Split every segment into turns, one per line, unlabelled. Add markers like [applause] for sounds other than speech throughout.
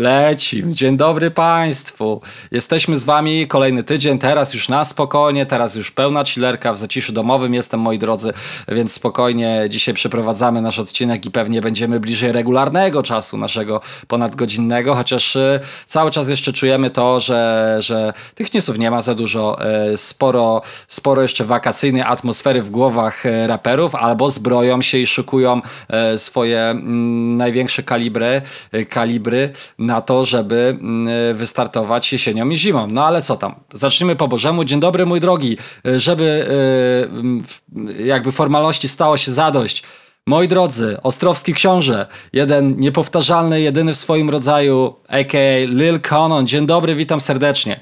Lecim. Dzień dobry Państwu. Jesteśmy z Wami kolejny tydzień. Teraz już na spokojnie, teraz już pełna chillerka w zaciszu domowym jestem, moi drodzy, więc spokojnie dzisiaj przeprowadzamy nasz odcinek i pewnie będziemy bliżej regularnego czasu naszego ponadgodzinnego, chociaż y, cały czas jeszcze czujemy to, że, że tych newsów nie ma za dużo. Y, sporo, sporo jeszcze wakacyjnej atmosfery w głowach y, raperów albo zbroją się i szykują swoje mm, największe kalibry, kalibry na to, żeby mm, wystartować jesienią i zimą. No ale co tam? Zacznijmy po Bożemu. Dzień dobry, mój drogi. Żeby jakby formalności stało się zadość. Moi drodzy, Ostrowski Książę, jeden niepowtarzalny, jedyny w swoim rodzaju, a.k.a. Lil Conon. Dzień dobry, witam serdecznie.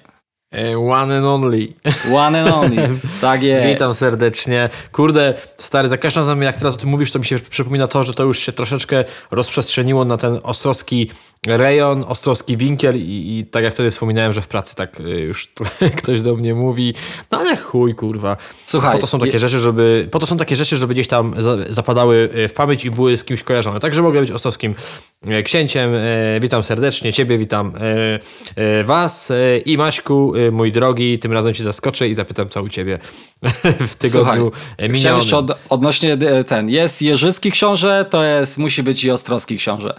E, one and only.
One and only, [laughs] tak jest.
Witam serdecznie. Kurde, stary, za każdym razem jak teraz o tym mówisz, to mi się przypomina to, że to już się troszeczkę rozprzestrzeniło na ten ostrowski rejon, ostrowski winkiel i, i, tak jak wtedy wspominałem, że w pracy tak y, już [laughs] ktoś do mnie mówi, no ale chuj, kurwa. Słuchaj. Po to są takie je... rzeczy, żeby, po to są takie rzeczy, żeby gdzieś tam zapadały y, w pamięć i były z kimś kojarzone. Także mogę być ostrowskim y, księciem. Witam serdecznie, ciebie witam was i Maśku, mój drogi, tym razem cię zaskoczę i zapytam, co u ciebie w tygodniu
Słuchaj, Chciałem jeszcze od, odnośnie ten, jest Jerzycki książę, to jest, musi być i Ostrowski książę.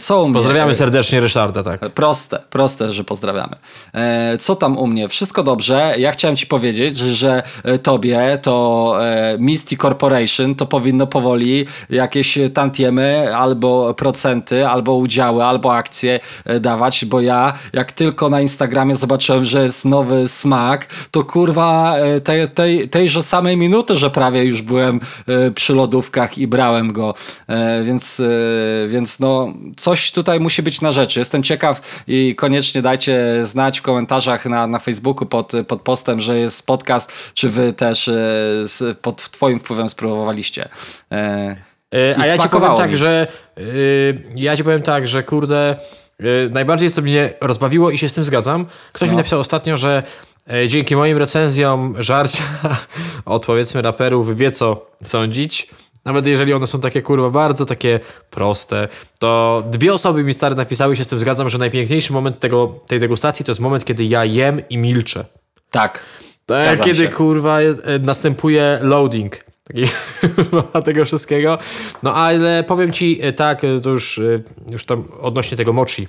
Co u mnie?
Pozdrawiamy serdecznie Ryszarda, tak.
Proste, proste, że pozdrawiamy. E, co tam u mnie? Wszystko dobrze. Ja chciałem ci powiedzieć, że e, tobie to e, Misty Corporation to powinno powoli jakieś tantiemy albo procenty, albo udziały, albo akcje dawać, bo ja jak tylko na Instagramie zobaczyłem, że jest nowy smak, to kurwa tej, tej, tejże samej minuty, że prawie już byłem przy lodówkach i brałem go. Więc, więc no coś tutaj musi być na rzeczy. Jestem ciekaw i koniecznie dajcie znać w komentarzach na, na Facebooku pod, pod postem, że jest podcast, czy wy też e, pod twoim wpływem spróbowaliście.
E, e A ja ci powiem tak, że ja ci powiem tak, że kurde, najbardziej to mnie rozbawiło i się z tym zgadzam. Ktoś no. mi napisał ostatnio, że dzięki moim recenzjom żarcia [laughs] od powiedzmy raperów wie co sądzić. Nawet jeżeli one są takie kurwa bardzo takie proste, to dwie osoby mi stare napisały się z tym zgadzam, że najpiękniejszy moment tego, tej degustacji to jest moment, kiedy ja jem i milczę.
Tak.
tak kiedy się. kurwa e, następuje loading. [laughs] Tego wszystkiego. No ale powiem ci e, tak, e, to już, już tam odnośnie tego mochi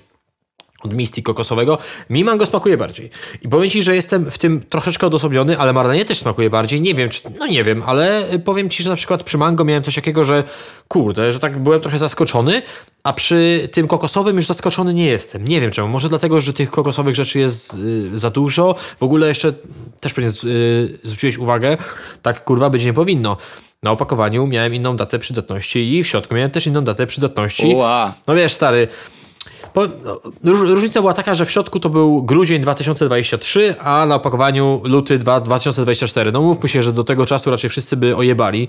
od Misty kokosowego. Mi mango smakuje bardziej. I powiem Ci, że jestem w tym troszeczkę odosobniony, ale marlenie też smakuje bardziej. Nie wiem, czy, no nie wiem, ale powiem Ci, że na przykład przy mango miałem coś takiego, że kurde, że tak byłem trochę zaskoczony, a przy tym kokosowym już zaskoczony nie jestem. Nie wiem czemu. Może dlatego, że tych kokosowych rzeczy jest y, za dużo. W ogóle jeszcze też pewnie y, zwróciłeś uwagę, tak kurwa być nie powinno. Na opakowaniu miałem inną datę przydatności i w środku miałem też inną datę przydatności.
Uła.
No wiesz, stary, po, no, różnica była taka, że w środku to był grudzień 2023, a na opakowaniu luty 2024. No mówmy się, że do tego czasu raczej wszyscy by ojebali.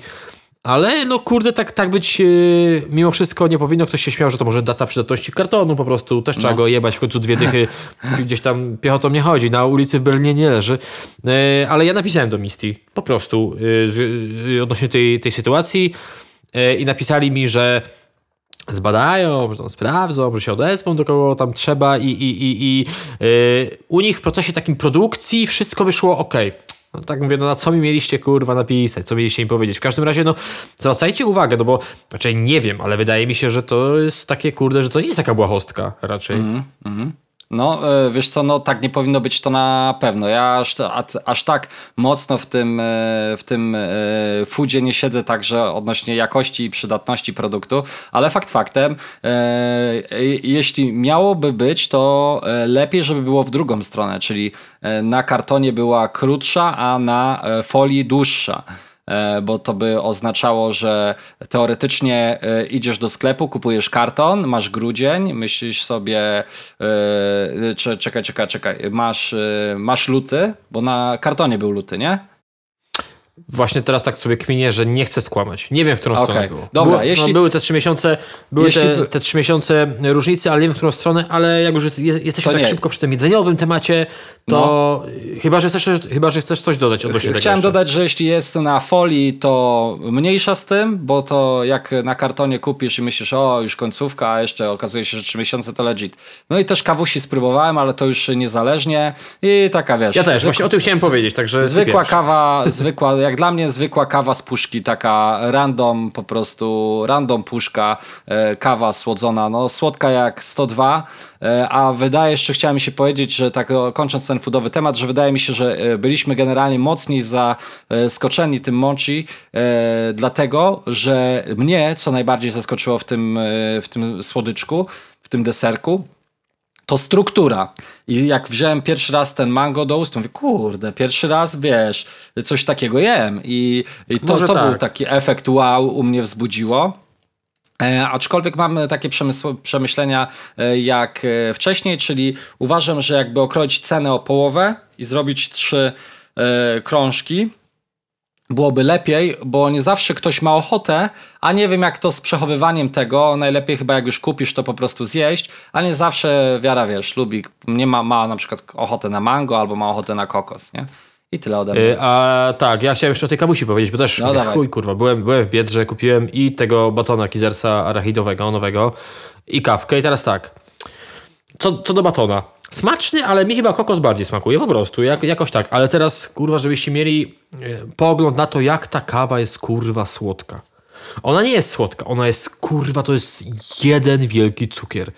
Ale no kurde, tak, tak być yy, mimo wszystko nie powinno. Ktoś się śmiał, że to może data przydatności kartonu po prostu. Też no. trzeba go jebać w końcu dwie dychy. [laughs] Gdzieś tam piechotą nie chodzi. Na ulicy w Berlinie nie leży. Yy, ale ja napisałem do Misty po prostu yy, odnośnie tej, tej sytuacji i napisali mi, że zbadają, że tam sprawdzą, że się odezwą do kogo tam trzeba i, i, i, i yy, u nich w procesie takim produkcji wszystko wyszło ok. No tak mówię, no na co mi mieliście kurwa napisać, co mieliście im powiedzieć. W każdym razie, no zwracajcie uwagę, no bo raczej nie wiem, ale wydaje mi się, że to jest takie kurde, że to nie jest taka błahostka raczej. Mm, mm.
No, e, wiesz co, no tak nie powinno być to na pewno. Ja aż, aż tak mocno w tym, e, w tym e, foodzie nie siedzę także odnośnie jakości i przydatności produktu, ale fakt faktem, jeśli miałoby być, to lepiej, żeby było w drugą stronę, czyli na kartonie była krótsza, a na folii dłuższa. E, bo to by oznaczało, że teoretycznie e, idziesz do sklepu, kupujesz karton, masz grudzień, myślisz sobie, e, czekaj, czekaj, czekaj, masz, masz luty, bo na kartonie był luty, nie?
Właśnie teraz tak sobie kminię, że nie chcę skłamać. Nie wiem, w którą
Okej.
stronę było.
Dobra,
było,
jeśli-
no, były te trzy miesiące, były
Jeśli
te, te trzy miesiące różnicy, ale nie wiem, w którą stronę, ale jak już jest, jest, jesteśmy tak
nie.
szybko przy tym jedzeniowym temacie, to chyba, że chcesz, chyba, że chcesz coś dodać odnośnie tego
Chciałem dodać, że jeśli jest na folii, to mniejsza z tym, bo to jak na kartonie kupisz i myślisz, o już końcówka, a jeszcze okazuje się, że 3 miesiące to legit. No i też kawusi spróbowałem, ale to już niezależnie i taka wiesz.
Ja też,
zwykła-
właśnie o tym chciałem powiedzieć, także
Zwykła kawa, zwykła, jak dla mnie zwykła kawa z puszki, taka random, po prostu random puszka, e, kawa słodzona, no słodka jak 102, e, a wydaje, jeszcze chciałem się powiedzieć, że tak kończąc ten foodowy temat, że wydaje mi się, że e, byliśmy generalnie mocniej zaskoczeni tym mochi, dlatego, że mnie, co najbardziej zaskoczyło w tym, w tym słodyczku, w tym deserku, to struktura. I jak wziąłem pierwszy raz ten mango do ust, to mówię, kurde, pierwszy raz, wiesz, coś takiego jem. I, i to,
Może
to był
tak.
taki efekt wow u mnie wzbudziło. E, aczkolwiek mam takie przemyślenia e, jak e, wcześniej, czyli uważam, że jakby okroić cenę o połowę i zrobić trzy e, krążki, byłoby lepiej, bo nie zawsze ktoś ma ochotę, a nie wiem jak to z przechowywaniem tego, najlepiej chyba jak już kupisz to po prostu zjeść, a nie zawsze wiara, wiesz, lubi, nie ma, ma na przykład ochotę na mango albo ma ochotę na kokos, nie? I tyle ode mnie.
Y, A tak, ja chciałem jeszcze o tej kawusi powiedzieć, bo też
No,
chuj kurwa, byłem, byłem w Biedrze, kupiłem i tego batona Kizersa arachidowego, nowego i kawkę i teraz tak, co, co do batona. Smaczny, ale mi chyba kokos bardziej smakuje, po prostu, jak, jakoś tak. Ale teraz, kurwa, żebyście mieli e, pogląd na to, jak ta kawa jest, kurwa, słodka. Ona nie jest słodka, ona jest, kurwa, to jest jeden wielki cukier.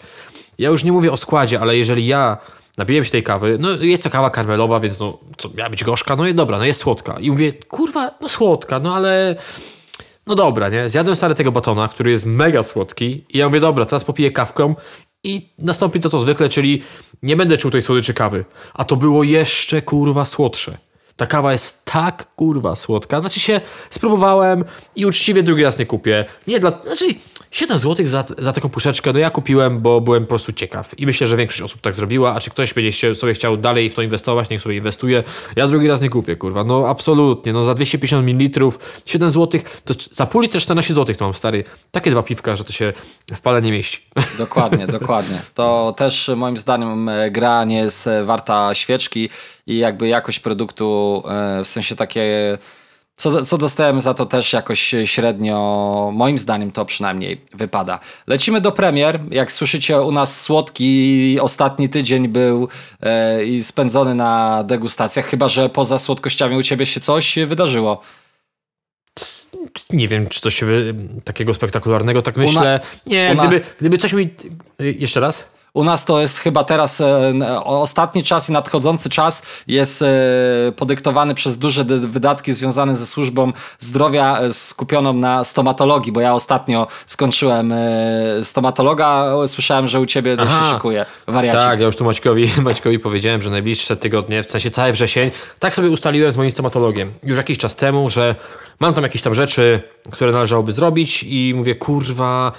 Ja już nie mówię o składzie, ale jeżeli ja napiłem się tej kawy, no jest to kawa karmelowa, więc no, co, miała być gorzka, no i dobra, no jest słodka. I mówię, kurwa, no słodka, no ale... No dobra, nie? Zjadłem stary tego batona, który jest mega słodki i ja mówię, dobra, teraz popiję kawką i nastąpi to co zwykle, czyli nie będę czuł tej słodyczy kawy. A to było jeszcze kurwa słodsze. Ta kawa jest tak kurwa słodka. Znaczy się, spróbowałem i uczciwie drugi raz nie kupię. Nie dla... Znaczy, 7 zł za, za taką puszeczkę, no ja kupiłem, bo byłem po prostu ciekaw. I myślę, że większość osób tak zrobiła, a czy ktoś będzie się, sobie chciał dalej w to inwestować, niech sobie inwestuje. Ja drugi raz nie kupię, kurwa. No absolutnie, no za 250 ml, 7 zł, to za pół litra 14 zł to mam, stary. Takie dwa piwka, że to się w pale nie mieści. [laughs]
Dokładnie, dokładnie. To też moim zdaniem gra nie jest e, warta świeczki i jakby jakość produktu, e, w sensie takie, co, co dostałem za to też jakoś średnio, moim zdaniem to przynajmniej wypada. Lecimy do premier. Jak słyszycie, u nas słodki ostatni tydzień był e, i spędzony na degustacjach, chyba że poza słodkościami u ciebie się coś wydarzyło.
Nie wiem, czy coś takiego spektakularnego, tak myślę. Nie,
u na-
gdyby, gdyby coś mi... Y, Jeszcze raz?
U nas to jest chyba teraz e, ostatni czas i nadchodzący czas jest e, podyktowany przez duże wydatki związane ze służbą zdrowia e, skupioną na stomatologii, bo ja ostatnio skończyłem stomatologa, słyszałem, że u ciebie też się
Aha.
szykuje wariacik.
Tak, ja już tu Maćkowi, [laughs] Maćkowi powiedziałem, że najbliższe tygodnie, w sensie cały wrzesień, tak sobie ustaliłem z moim stomatologiem już jakiś czas temu, że mam tam jakieś tam rzeczy, które należałoby zrobić i mówię, kurwa,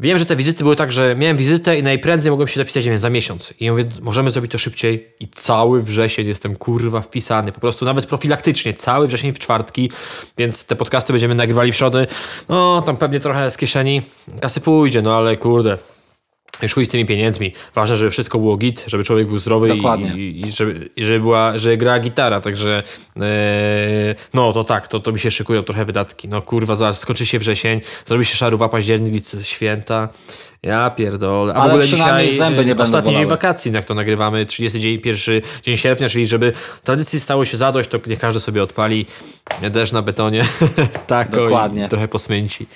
wiem, że te wizyty były tak, że miałem wizytę i najprędzej mogłem się zapisać, nie wiem, za miesiąc. I mówię, możemy zrobić to szybciej. I cały wrzesień jestem, kurwa, wpisany, po prostu nawet profilaktycznie, cały wrzesień w czwartki, więc te podcasty będziemy nagrywali w środę, no, tam pewnie trochę z kieszeni kasy pójdzie, no ale kurde, chuj z tymi pieniędzmi. Ważne, żeby wszystko było git, żeby człowiek był zdrowy
Dokładnie.
i, i, żeby, i żeby była, że gra gitara, także e, no to tak, to, to mi się szykują trochę wydatki. No kurwa, zaraz skończy się wrzesień, zrobi się szaruwa październik, święta. Ja pierdolę. A
Ale
w ogóle
przynajmniej
dzisiaj
zęby nie
e,
będą
ostatni dzień wakacji, jak to nagrywamy, 30 dzień, sierpnia, czyli żeby tradycji stało się zadość, to niech każdy sobie odpali deszcz na betonie. [laughs] tak,
Dokładnie.
trochę posmęci.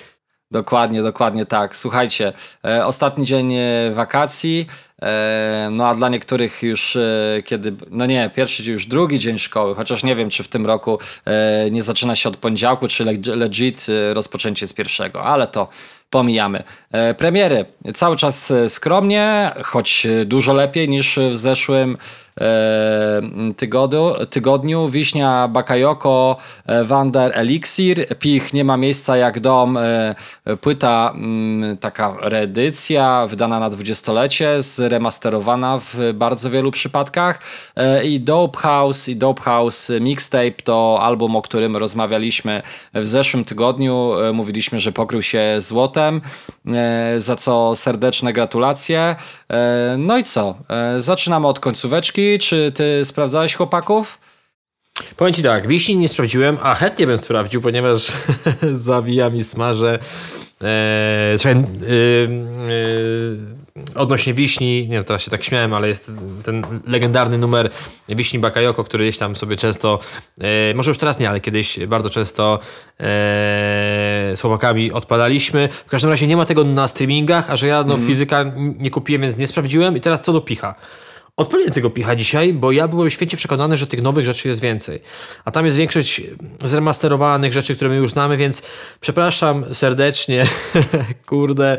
Dokładnie, dokładnie tak. Słuchajcie, e, ostatni dzień e, wakacji, e, no a dla niektórych już e, kiedy, no nie, pierwszy już drugi dzień szkoły, chociaż nie wiem, czy w tym roku e, nie zaczyna się od poniedziałku, czy leg- legit e, rozpoczęcie z pierwszego, ale to pomijamy. E, premiery cały czas e, skromnie, choć dużo lepiej niż w zeszłym e, tygodniu. Wiśnia Bakayoko, e, Wander Elixir, Pich Nie ma miejsca jak dom, e, płyta mm, taka reedycja wydana na dwudziestolecie, zremasterowana w bardzo wielu przypadkach i Dope House i Dope House Mixtape to album, o którym rozmawialiśmy w zeszłym tygodniu. Mówiliśmy, że pokrył się złotem, za co serdeczne gratulacje. No i co? Zaczynamy od końcóweczki. Czy ty sprawdzałeś chłopaków?
Powiem ci tak, wiśni nie sprawdziłem, a chętnie bym sprawdził, ponieważ [laughs] zawijam i smażę. Eee, słuchaj, yy, yy, odnośnie wiśni, nie teraz się tak śmiałem, ale jest ten legendarny numer wiśni Bakayoko, który gdzieś tam sobie często, e, może już teraz nie, ale kiedyś bardzo często e, z chłopakami odpadaliśmy. W każdym razie nie ma tego na streamingach, a że ja no, fizyka nie kupiłem, więc nie sprawdziłem. I teraz co do picha. Odpaliłem tego picha dzisiaj, bo ja byłem święcie przekonany, że tych nowych rzeczy jest więcej. A tam jest większość zremasterowanych rzeczy, które my już znamy, więc przepraszam serdecznie, [laughs] kurde,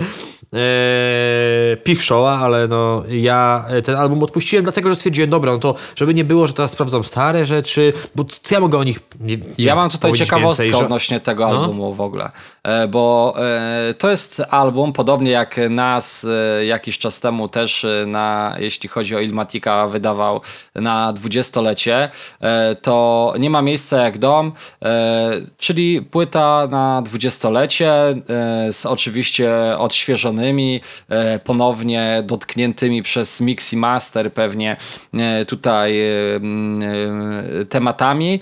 ee, pich showa, ale no ja ten album odpuściłem, dlatego że stwierdziłem, dobra, no to żeby nie było, że teraz sprawdzam stare rzeczy, bo co ja mogę o nich nie,
Ja mam tutaj ciekawostkę
więcej, że-
odnośnie tego
No.
albumu w ogóle, E, bo e, to jest album, podobnie jak nas jakiś czas temu też, na, jeśli chodzi o Ilmatica, wydawał na dwudziestolecie, e, to nie ma miejsca jak dom, e, czyli płyta na dwudziestolecie e, z oczywiście odświeżonymi, ponownie dotkniętymi przez Mix i Master pewnie tutaj tematami.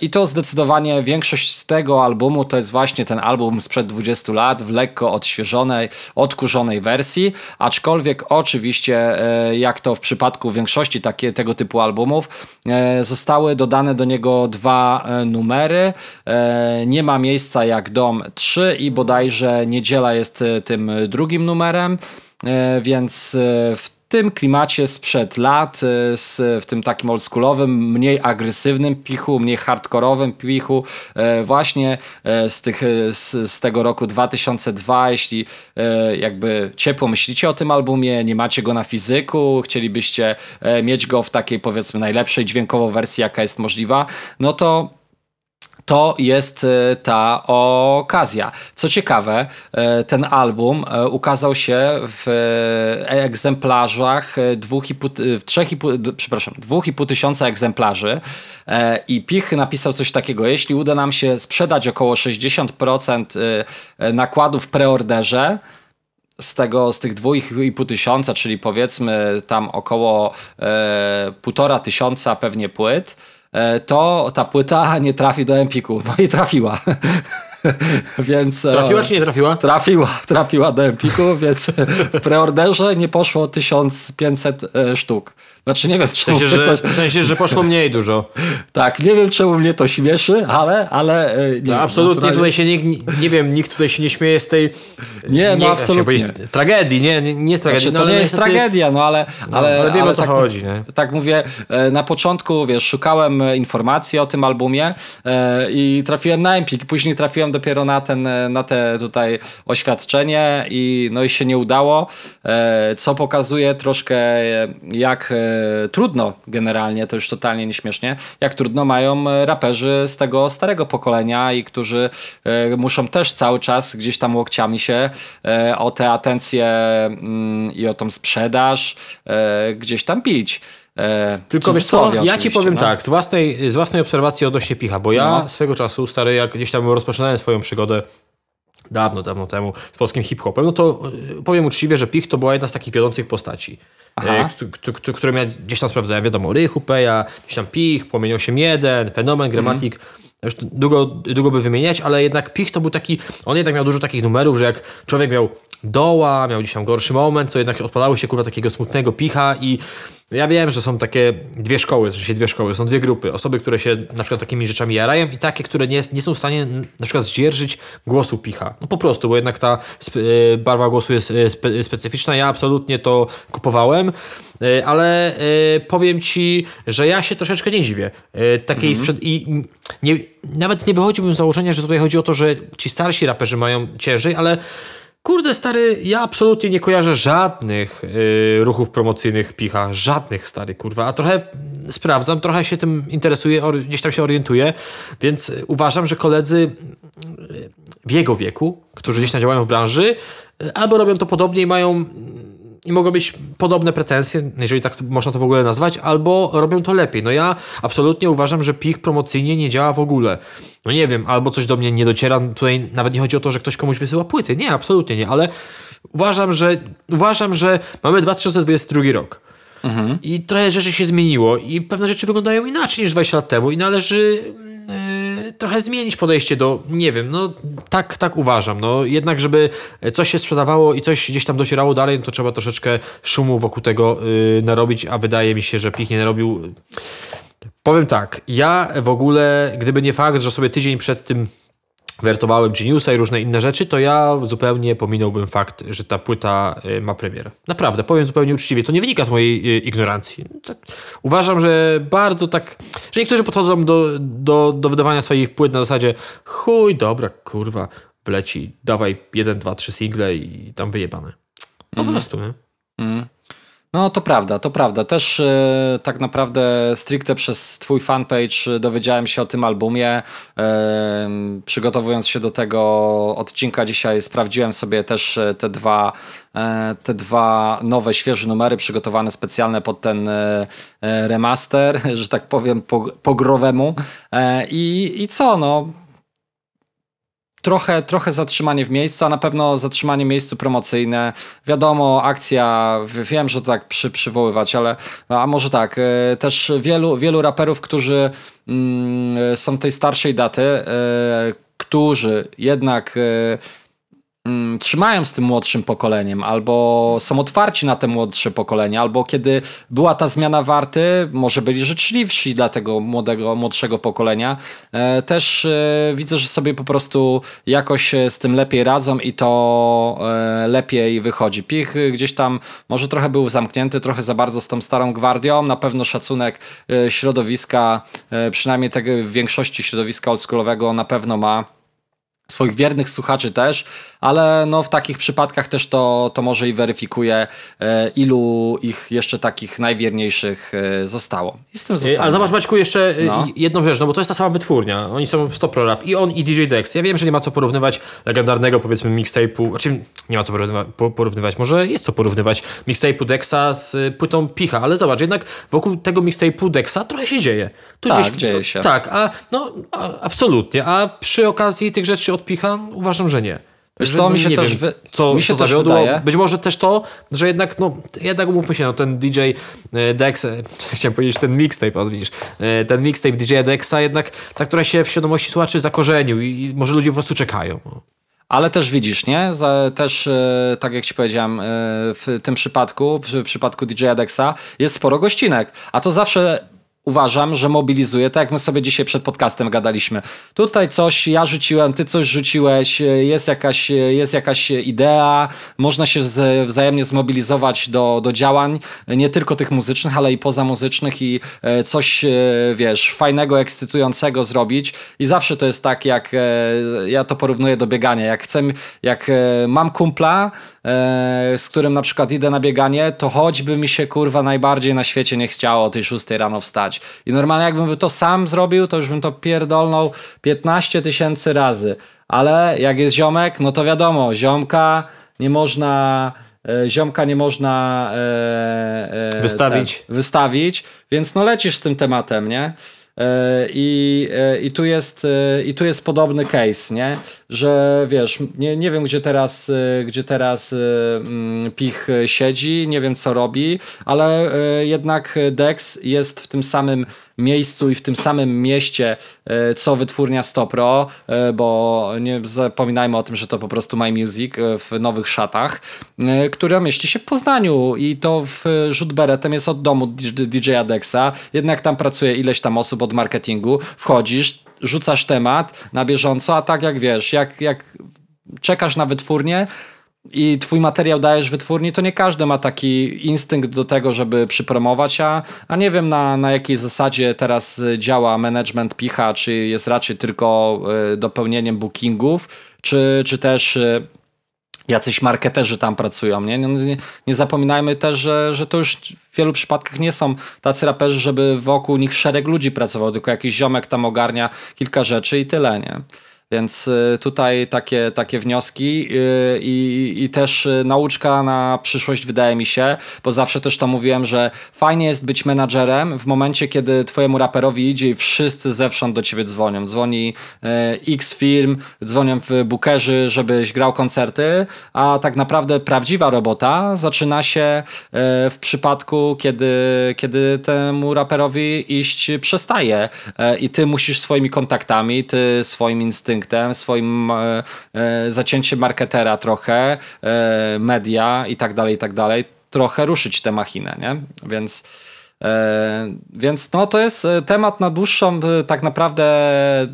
I to zdecydowanie większość tego albumu to jest właśnie ten album sprzed 20 lat w lekko odświeżonej, odkurzonej wersji, aczkolwiek oczywiście jak to w przypadku większości takie, tego typu albumów e, zostały dodane do niego dwa e, numery. E, Nie ma miejsca jak dom 3 i bodajże niedziela jest tym drugim numerem. Więc w tym klimacie sprzed lat, e, z, w tym takim oldschoolowym, mniej agresywnym pichu, mniej hardkorowym pichu, e, właśnie e, z, tych, z, z tego roku 2002, jeśli jakby ciepło myślicie o tym albumie, nie macie go na fizyku, chcielibyście mieć go w takiej powiedzmy najlepszej dźwiękowo wersji, jaka jest możliwa, no to to jest e, ta okazja. Co ciekawe, e, ten album e, ukazał się w egzemplarzach dwóch i pół, trzech i pół, przepraszam, dwóch i pół tysiąca egzemplarzy i Pich napisał coś takiego, jeśli uda nam się sprzedać około 60% e, e, nakładu w preorderze, z tego, z tych dwóch i pół tysiąca, czyli powiedzmy tam około półtora tysiąca pewnie płyt, to ta płyta [laughs] nie trafi do Empiku. No i trafiła. [laughs] więc, e,
Trafiła czy nie trafiła?
Trafiła, [laughs] trafiła do Empiku, więc w preorderze nie poszło 1500 e, sztuk. Znaczy nie wiem,
W
czemu
sensie,
mnie
że,
to,
w sensie, że poszło mniej dużo.
tak, nie wiem czemu mnie to śmieszy, ale, ale e, nie,
No, absolutnie
naturalnie-
tutaj się nikt, nie wiem, nikt tutaj się nie śmieje z tej...
Nie, no absolutnie.
powiedzieć, Tragedii, nie, nie, nie jest tragedii.
Znaczy,
no,
to
ale
nie jest
niestety-
tragedia, no ale,
No,
ale,
ale wiemy, o co
tak,
chodzi, nie?
Tak mówię, e, na początku, wiesz, szukałem informacji o tym albumie e, i trafiłem na Empik, później trafiłem dopiero na ten, na te tutaj oświadczenie i no i się nie udało, co pokazuje troszkę jak trudno generalnie, to już totalnie nieśmiesznie, jak trudno mają e, raperzy z tego starego pokolenia i którzy e, muszą też cały czas gdzieś tam łokciami się e, o tę atencję mm, i o tą sprzedaż e, gdzieś tam pić. E,
Tylko wiesz co, ja ci powiem
no.
tak, z własnej, z własnej obserwacji odnośnie picha, bo ja
No.
swego czasu, stary, jak gdzieś tam rozpoczynałem swoją przygodę dawno, dawno temu z polskim hip-hopem, no to y, powiem uczciwie, że Pich to była jedna z takich wiodących postaci, e, któ- któ- któ- które ja gdzieś tam sprawdzałem. Wiadomo, Rychu, Peja, gdzieś tam Pich, Płomień 8.1, Fenomen, Gramatik, już tu długo, długo by wymieniać, ale jednak Pich to był taki, on jednak miał dużo takich numerów, że jak człowiek miał doła, miał gdzieś tam gorszy moment, to jednak odpalało się kurwa takiego smutnego Picha i ja wiem, że są takie dwie szkoły, w sensie dwie szkoły, są dwie grupy. Osoby, które się na przykład takimi rzeczami jarają i takie, które nie, nie są w stanie na przykład zdzierżyć głosu picha. No po prostu, bo jednak ta e, barwa głosu jest e, spe, specyficzna. Ja absolutnie to kupowałem, ale powiem ci, że ja się troszeczkę nie dziwię. Takiej sprzed... I nie, nawet nie wychodziłbym z założenia, że tutaj chodzi o to, że ci starsi raperzy mają ciężej, ale Kurde, stary, ja absolutnie nie kojarzę żadnych y, ruchów promocyjnych Picha. Żadnych, stary, kurwa. A trochę sprawdzam, trochę się tym interesuję, or, gdzieś tam się orientuję, więc uważam, że koledzy y, w jego wieku, którzy gdzieś tam działają w branży, y, albo robią to podobnie i mają i mogą mieć podobne pretensje, jeżeli tak można to w ogóle nazwać, albo robią to lepiej. No ja absolutnie uważam, że PIH promocyjnie nie działa w ogóle. No nie wiem, albo coś do mnie nie dociera, tutaj nawet nie chodzi o to, że ktoś komuś wysyła płyty, nie, absolutnie nie, ale uważam, że uważam, że mamy 2022 rok. I trochę rzeczy się zmieniło i pewne rzeczy wyglądają inaczej niż 20 lat temu i należy yy, trochę zmienić podejście do, nie wiem, no tak, tak uważam. No jednak, żeby coś się sprzedawało i coś gdzieś tam docierało dalej, no to trzeba troszeczkę szumu wokół tego yy, narobić, a wydaje mi się, że PIK nie narobił. Powiem tak, ja w ogóle, gdyby nie fakt, że sobie tydzień przed tym wertowałem Geniusa i różne inne rzeczy, to ja zupełnie pominąłbym fakt, że ta płyta y, ma premierę. Naprawdę, powiem zupełnie uczciwie, to nie wynika z mojej y, ignorancji. Tak, uważam, że bardzo tak, że niektórzy podchodzą do, do, do wydawania swoich płyt na zasadzie chuj, dobra, kurwa, wleci, dawaj jeden, dwa, trzy single i tam wyjebane. Po prostu, nie?
No to prawda, to prawda. Też e, tak naprawdę stricte przez twój fanpage e, dowiedziałem się o tym albumie. E, przygotowując się do tego odcinka dzisiaj sprawdziłem sobie też te dwa, te dwa nowe, świeże numery przygotowane specjalne pod ten remaster, [laughs] że tak powiem po, po growemu. I, I co, no trochę, trochę zatrzymanie w miejscu, a na pewno zatrzymanie miejscu promocyjne. Wiadomo, akcja, wiem, że tak przy, przywoływać, ale a może tak, e, też wielu, wielu raperów, którzy mm, są tej starszej daty, e, którzy jednak mm, trzymają z tym młodszym pokoleniem, albo są otwarci na te młodsze pokolenie, albo kiedy była ta zmiana warty, może byli życzliwsi dla tego młodego, młodszego pokolenia. E, też e, widzę, że sobie po prostu jakoś e, z tym lepiej radzą i to lepiej wychodzi. Pich gdzieś tam może trochę był zamknięty, trochę za bardzo z tą starą gwardią, na pewno szacunek środowiska, przynajmniej tego w większości środowiska oldschoolowego na pewno ma swoich wiernych słuchaczy też, ale no w takich przypadkach też to, to może i weryfikuje, e, ilu ich jeszcze takich najwierniejszych e, zostało. I z tym
Ej,
zostało.
Ale zobacz Maćku jeszcze y,
No.
jedną rzecz, no bo to jest ta sama wytwórnia. Oni są w Stop Pro Rap i on i DJ Dex. Ja wiem, że nie ma co porównywać legendarnego powiedzmy mixtape'u, znaczy nie ma co porównywa- po- porównywać, może jest co porównywać mixtape'u Dexa z płytą Picha, ale zobacz, jednak wokół tego mixtape'u Dexa trochę się dzieje. Tu
Tak, dzieje się.
Tak, a no a, absolutnie, a przy okazji tych rzeczy od Picha uważam, że nie.
Wiesz co, mi się
nie
też
wiem,
wy-
co,
mi się
co zawiodło.
wydaje.
Być może też to, że jednak, no, jednak umówmy się, no, ten DJ e, Dex, e, [laughs] chciałem powiedzieć ten mixtape, o, widzisz, e, ten mixtape DJ Dexa jednak tak trochę się w świadomości słuchaczy zakorzenił i, i może ludzie po prostu czekają. No.
Ale też widzisz, nie? Też, tak jak ci powiedziałem, w tym przypadku, w przypadku DJ Dexa, jest sporo gościnek. A to zawsze uważam, że mobilizuje, tak jak my sobie dzisiaj przed podcastem gadaliśmy. Tutaj coś ja rzuciłem, ty coś rzuciłeś, e, jest jakaś, e, jest jakaś idea, można się z, wzajemnie zmobilizować do, do działań, nie tylko tych muzycznych, ale i pozamuzycznych i e, coś, wiesz, fajnego, ekscytującego zrobić. I zawsze to jest tak, jak ja to porównuję do biegania. Jak chcę, jak mam kumpla, z którym na przykład idę na bieganie, to choćby mi się kurwa najbardziej na świecie nie chciało o tej 6 rano wstać. I normalnie jakbym to sam zrobił, to już bym to pierdolnął 15 tysięcy razy. Ale jak jest ziomek, no to wiadomo, ziomka nie można... e, Ziomka nie można e, e,
Wystawić.
Te, wystawić, więc no lecisz z tym tematem, nie? E, I, e, i, tu jest, e, I tu jest podobny case, nie? Że wiesz, nie, nie wiem gdzie teraz, gdzie teraz mm, Pich siedzi, nie wiem co robi, ale jednak Dex jest w tym samym miejscu i w tym samym mieście, e, co wytwórnia Stopro, e, bo nie zapominajmy o tym, że to po prostu My Music e, w nowych szatach, która mieści się w Poznaniu i to w rzut beretem jest od domu DJ-a Dexa, jednak tam pracuje ileś tam osób od marketingu, wchodzisz, rzucasz temat na bieżąco, a tak jak wiesz, jak, jak czekasz na wytwórnię, i twój materiał dajesz wytwórni, to nie każdy ma taki instynkt do tego, żeby przypromować, a, a nie wiem na, na jakiej zasadzie teraz y, działa management Picha, czy jest raczej tylko y, dopełnieniem bookingów, czy, czy też y, jacyś marketerzy tam pracują. Nie, nie, nie, zapominajmy też, że, że to już w wielu przypadkach nie są tacy raperzy, żeby wokół nich szereg ludzi pracował, tylko jakiś ziomek tam ogarnia kilka rzeczy i tyle, nie? Więc y, tutaj takie, takie wnioski y, i, i też y, nauczka na przyszłość wydaje mi się, bo zawsze też to mówiłem, że fajnie jest być menadżerem w momencie, kiedy twojemu raperowi idzie i wszyscy zewsząd do ciebie dzwonią. Dzwoni x firm, dzwonią w bookerzy, żebyś grał koncerty, a tak naprawdę prawdziwa robota zaczyna się w przypadku, kiedy, kiedy temu raperowi iść przestaje i ty musisz swoimi kontaktami, ty swoim instynktem instynktem, swoim e, e, zacięciem marketera trochę, e, media i tak dalej, i tak dalej, trochę ruszyć tę machinę, nie? Więc więc no, to jest temat na dłuższą, tak naprawdę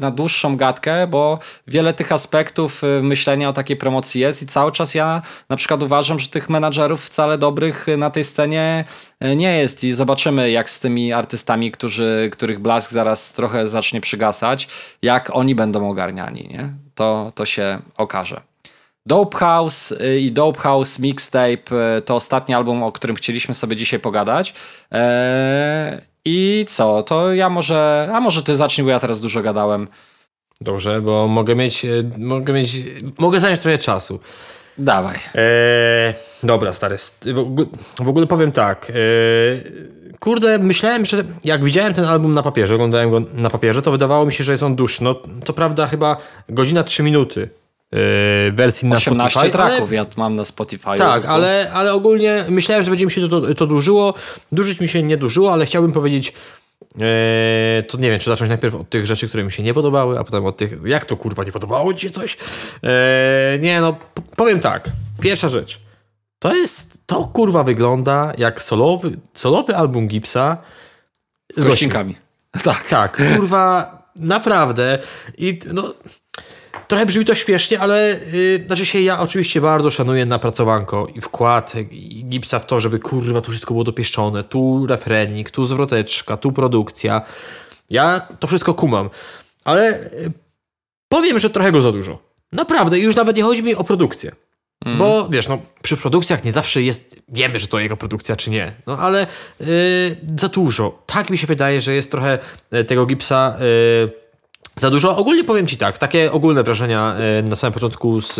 na dłuższą gadkę, bo wiele tych aspektów myślenia o takiej promocji jest i cały czas ja na przykład uważam, że tych menadżerów wcale dobrych na tej scenie nie jest i zobaczymy jak z tymi artystami, którzy, których blask zaraz trochę zacznie przygasać, jak oni będą ogarniani, nie? To, to się okaże. Dope House y, i Dope House Mixtape y, to ostatni album, o którym chcieliśmy sobie dzisiaj pogadać. Eee, I co? To ja może. A może ty zacznij, bo ja teraz dużo gadałem.
Dobrze, bo mogę mieć. Mogę mieć. Mogę zająć trochę czasu.
Dawaj.
Eee, dobra, stary. W ogóle powiem tak. Eee, kurde, myślałem, że jak widziałem ten album na papierze, oglądałem go na papierze, to wydawało mi się, że jest on dłuższy. No, co prawda, chyba godzina 3 minuty.
Yy, wersji na 18 Spotify. traków ale... ja mam na Spotify.
Tak, ale, ale ogólnie myślałem, że będzie mi się to, to, to dłużyło. Dłużyć mi się nie dłużyło, ale chciałbym powiedzieć Eee, to nie wiem, czy zacząć najpierw od tych rzeczy, które mi się nie podobały, a potem od tych, jak to kurwa, nie podobało ci się coś? Eee, nie, no powiem tak. Pierwsza rzecz. To jest, to kurwa wygląda jak solowy, solowy album Gipsa
z, z gościnkami.
Tak. Tak, kurwa, naprawdę. I no, Trochę brzmi to śmiesznie, ale yy, znaczy się ja oczywiście bardzo szanuję napracowanko i wkład i Gipsa w to, żeby kurwa to wszystko było dopieszczone. Tu refrenik, tu zwroteczka, tu produkcja. Ja to wszystko kumam. Ale yy, powiem, że trochę go za dużo. Naprawdę, już nawet nie chodzi mi o produkcję. Mm. Bo wiesz, no, przy produkcjach nie zawsze jest, wiemy, że to jego produkcja, czy nie. No ale yy, za dużo. Tak mi się wydaje, że jest trochę y, tego gipsa. Yy, za dużo. Ogólnie powiem Ci tak, takie ogólne wrażenia e, na samym początku z,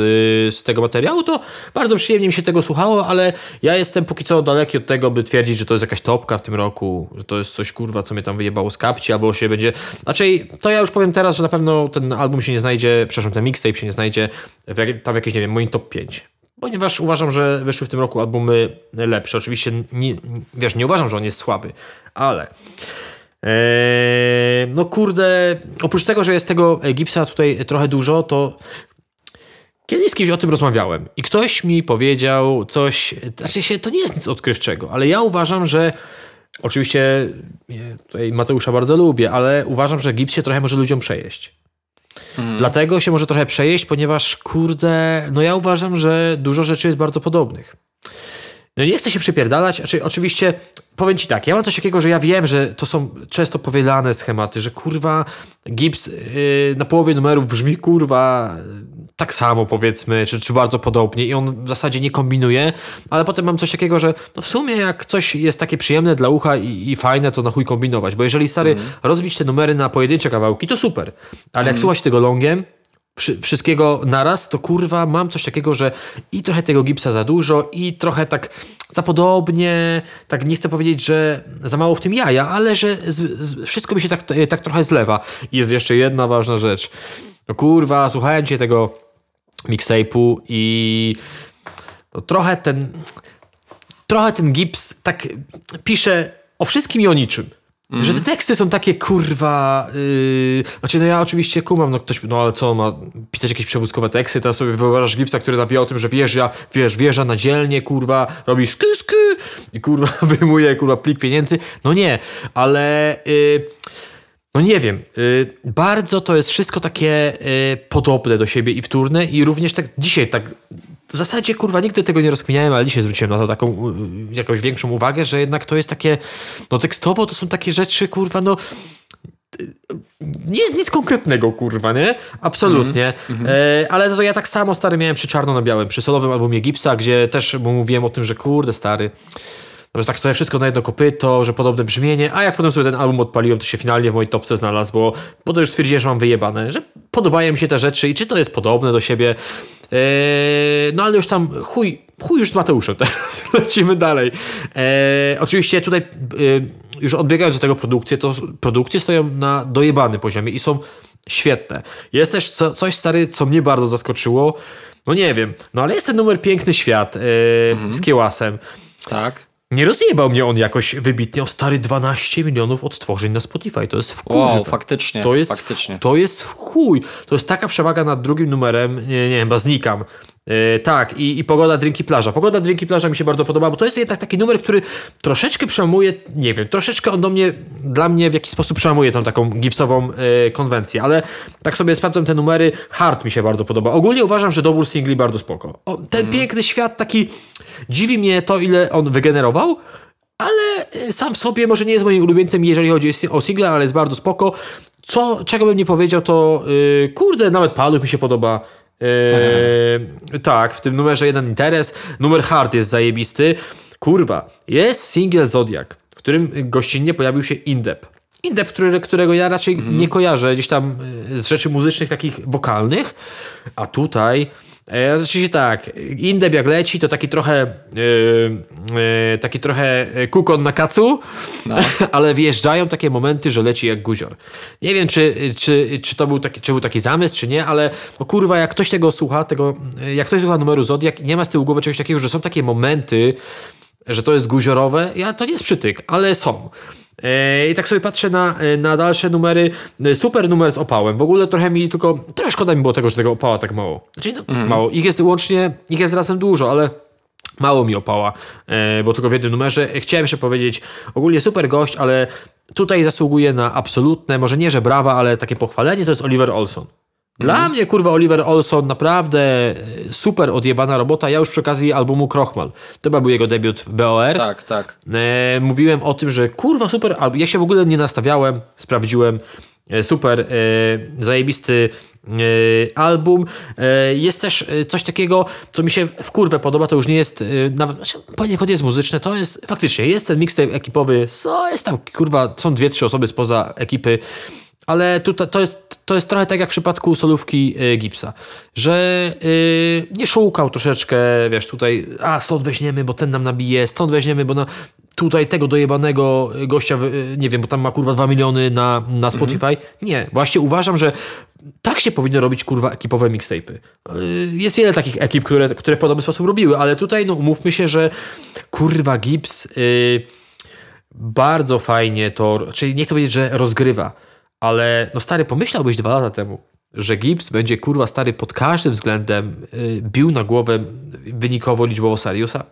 z tego materiału, to bardzo przyjemnie mi się tego słuchało, ale ja jestem póki co daleki od tego, by twierdzić, że to jest jakaś topka w tym roku, że to jest coś kurwa, co mnie tam wyjebało z kapci, albo się będzie... Znaczy, to ja już powiem teraz, że na pewno ten album się nie znajdzie, przepraszam, ten mixtape się nie znajdzie w, tam w jakieś, nie wiem, moim top 5 ponieważ uważam, że wyszły w tym roku albumy lepsze. Oczywiście, nie, wiesz, nie uważam, że on jest słaby, ale no kurde, oprócz tego, że jest tego gipsa tutaj trochę dużo, to kiedyś z kimś o tym rozmawiałem i ktoś mi powiedział coś, znaczy się, to nie jest nic odkrywczego, ale ja uważam, że oczywiście tutaj Mateusza bardzo lubię, ale uważam, że gips się trochę może ludziom przejeść. Hmm. Dlatego się może trochę przejeść, ponieważ kurde, no ja uważam, że dużo rzeczy jest bardzo podobnych. No nie chcę się przypierdalać, znaczy oczywiście powiem ci tak, ja mam coś takiego, że ja wiem, że to są często powielane schematy, że kurwa Gibbs yy, na połowie numerów brzmi kurwa tak samo powiedzmy, czy, czy bardzo podobnie i on w zasadzie nie kombinuje, ale potem mam coś takiego, że no w sumie jak coś jest takie przyjemne dla ucha i, i fajne, to na chuj kombinować, bo jeżeli stary mm. rozbić te numery na pojedyncze kawałki, to super, ale jak mm. słuchać tego longiem, wszystkiego naraz, to kurwa mam coś takiego, że i trochę tego gipsa za dużo, i trochę tak za podobnie, tak nie chcę powiedzieć, że za mało w tym jaja, ale że z, z, wszystko mi się tak, tak trochę zlewa. I jest jeszcze jedna ważna rzecz. No kurwa, słuchałem cię tego mixtape'u i no trochę ten trochę ten gips tak pisze o wszystkim i o niczym. Mm. Że te teksty są takie kurwa. Yy... Znaczy, no ja oczywiście kumam, no ktoś, no ale co, ma pisać jakieś przewózkowe teksty, teraz sobie wyobrażasz Gipsa, który nawija o tym, że wjeżdża, wiesz, wjeżdża na dzielnie, kurwa, robi sky, sky i kurwa [laughs] wyjmuje, kurwa, plik pieniędzy. No nie, ale. Yy... No nie wiem, yy, bardzo to jest wszystko takie yy, podobne do siebie i wtórne i również tak dzisiaj tak w zasadzie, kurwa, nigdy tego nie rozkminiałem, ale dzisiaj zwróciłem na to taką jakąś większą uwagę, że jednak to jest takie, no tekstowo to są takie rzeczy, kurwa, no nie jest nic konkretnego, kurwa, nie? Absolutnie. E, ale to ja tak samo, stary, miałem przy Czarno na Białym, przy solowym albumie Gipsa, gdzie też mówiłem o tym, że kurde, stary, no, że tak to wszystko na jedno kopyto, że podobne brzmienie, a jak potem sobie ten album odpaliłem, to się finalnie w mojej topce znalazł, bo potem już stwierdziłem, że mam wyjebane, że podobają mi się te rzeczy i czy to jest podobne do siebie. Eee, no ale już tam chuj, chuj już z Mateuszem teraz, [laughs] lecimy dalej. Eee, oczywiście tutaj e, już odbiegając do tego produkcje, to produkcje stoją na dojebanym poziomie i są świetne. Jest też co, coś stary, co mnie bardzo zaskoczyło, no nie wiem, no ale jest ten numer Piękny Świat e, z Kiełasem.
Tak.
Nie rozjebał mnie on jakoś wybitnie o stary 12 milionów odtworzeń na Spotify. To jest w chuj.
Wow, faktycznie,
To jest,
faktycznie.
To jest w chuj. To jest taka przewaga nad drugim numerem. Nie, nie chyba znikam. Yy, tak, i, i Pogoda, Drinki, Plaża. Pogoda, Drinki, Plaża mi się bardzo podoba, bo to jest jednak taki numer, który troszeczkę przełamuje, nie wiem, troszeczkę on do mnie, dla mnie w jakiś sposób przełamuje tą taką gipsową yy, konwencję, ale tak sobie sprawdzam te numery, Hard mi się bardzo podoba. Ogólnie uważam, że dobór singli bardzo spoko. O, ten piękny świat taki, dziwi mnie to, ile on wygenerował, ale y, sam w sobie może nie jest moim ulubieńcem, jeżeli chodzi o single, ale jest bardzo spoko. Co, czego bym nie powiedział, to yy, kurde, nawet Paluch mi się podoba. Yy, tak, w tym numerze jeden interes. Numer hard jest zajebisty. Kurwa, jest single Zodiac, w którym gościnnie pojawił się Indep. Indep, który, którego ja raczej nie kojarzę gdzieś tam y, z rzeczy muzycznych, takich wokalnych, a tutaj Oczywiście tak, Indeb jak leci, to taki trochę yy, yy, taki trochę kukon na kacu, [laughs] ale wjeżdżają takie momenty, że leci jak guzior. Nie wiem, czy, czy, czy to był taki, czy był taki zamysł, czy nie, ale no kurwa, jak ktoś tego słucha, tego, jak ktoś słucha numeru Zodiak, nie ma z tyłu głowy czegoś takiego, że są takie momenty, że to jest guziorowe, ja, to nie jest przytyk, ale są. E, I tak sobie patrzę na, na dalsze numery. Super numer z opałem. W ogóle trochę mi tylko. Trochę szkoda mi było tego, że tego opała tak mało. Znaczy, no, mało. Ich jest łącznie, ich jest razem dużo, ale mało mi opała, e, bo tylko w jednym numerze. Chciałem jeszcze powiedzieć, ogólnie super gość, ale tutaj zasługuje na absolutne, może nie, że brawa, ale takie pochwalenie, to jest Oliver Olson. Dla mnie, kurwa, Oliver Olson naprawdę e, super odjebana robota. Ja już przy okazji albumu Krochmal. To chyba był jego debiut w BOR.
Tak, tak.
E, mówiłem o tym, że kurwa super album. Ja się w ogóle nie nastawiałem, sprawdziłem. E, super, e, zajebisty e, album. E, jest też coś takiego, co mi się w kurwę podoba, to już nie jest, nawet, znaczy, poniekąd jest muzyczne, to jest, faktycznie, jest ten mixtape ekipowy, so, jest tam, kurwa, są dwie, trzy osoby spoza ekipy, ale tutaj to jest, to jest trochę tak jak w przypadku solówki y, Gipsa, że y, nie szukał troszeczkę, wiesz, tutaj, a stąd weźmiemy, bo ten nam nabije, stąd weźmiemy, bo na, tutaj tego dojebanego gościa, y, nie wiem, bo tam ma kurwa 2 miliony na, na Spotify. Nie, właśnie uważam, że tak się powinno robić kurwa ekipowe mixtape'y. Y, Jest wiele takich ekip, które, które w podobny sposób robiły, ale tutaj no umówmy się, że kurwa Gips y, bardzo fajnie to, czyli nie chcę powiedzieć, że rozgrywa, ale no stary, pomyślałbyś dwa lata temu, że Gibbs będzie kurwa stary pod każdym względem y, bił na głowę wynikowo liczbowo Sariusa?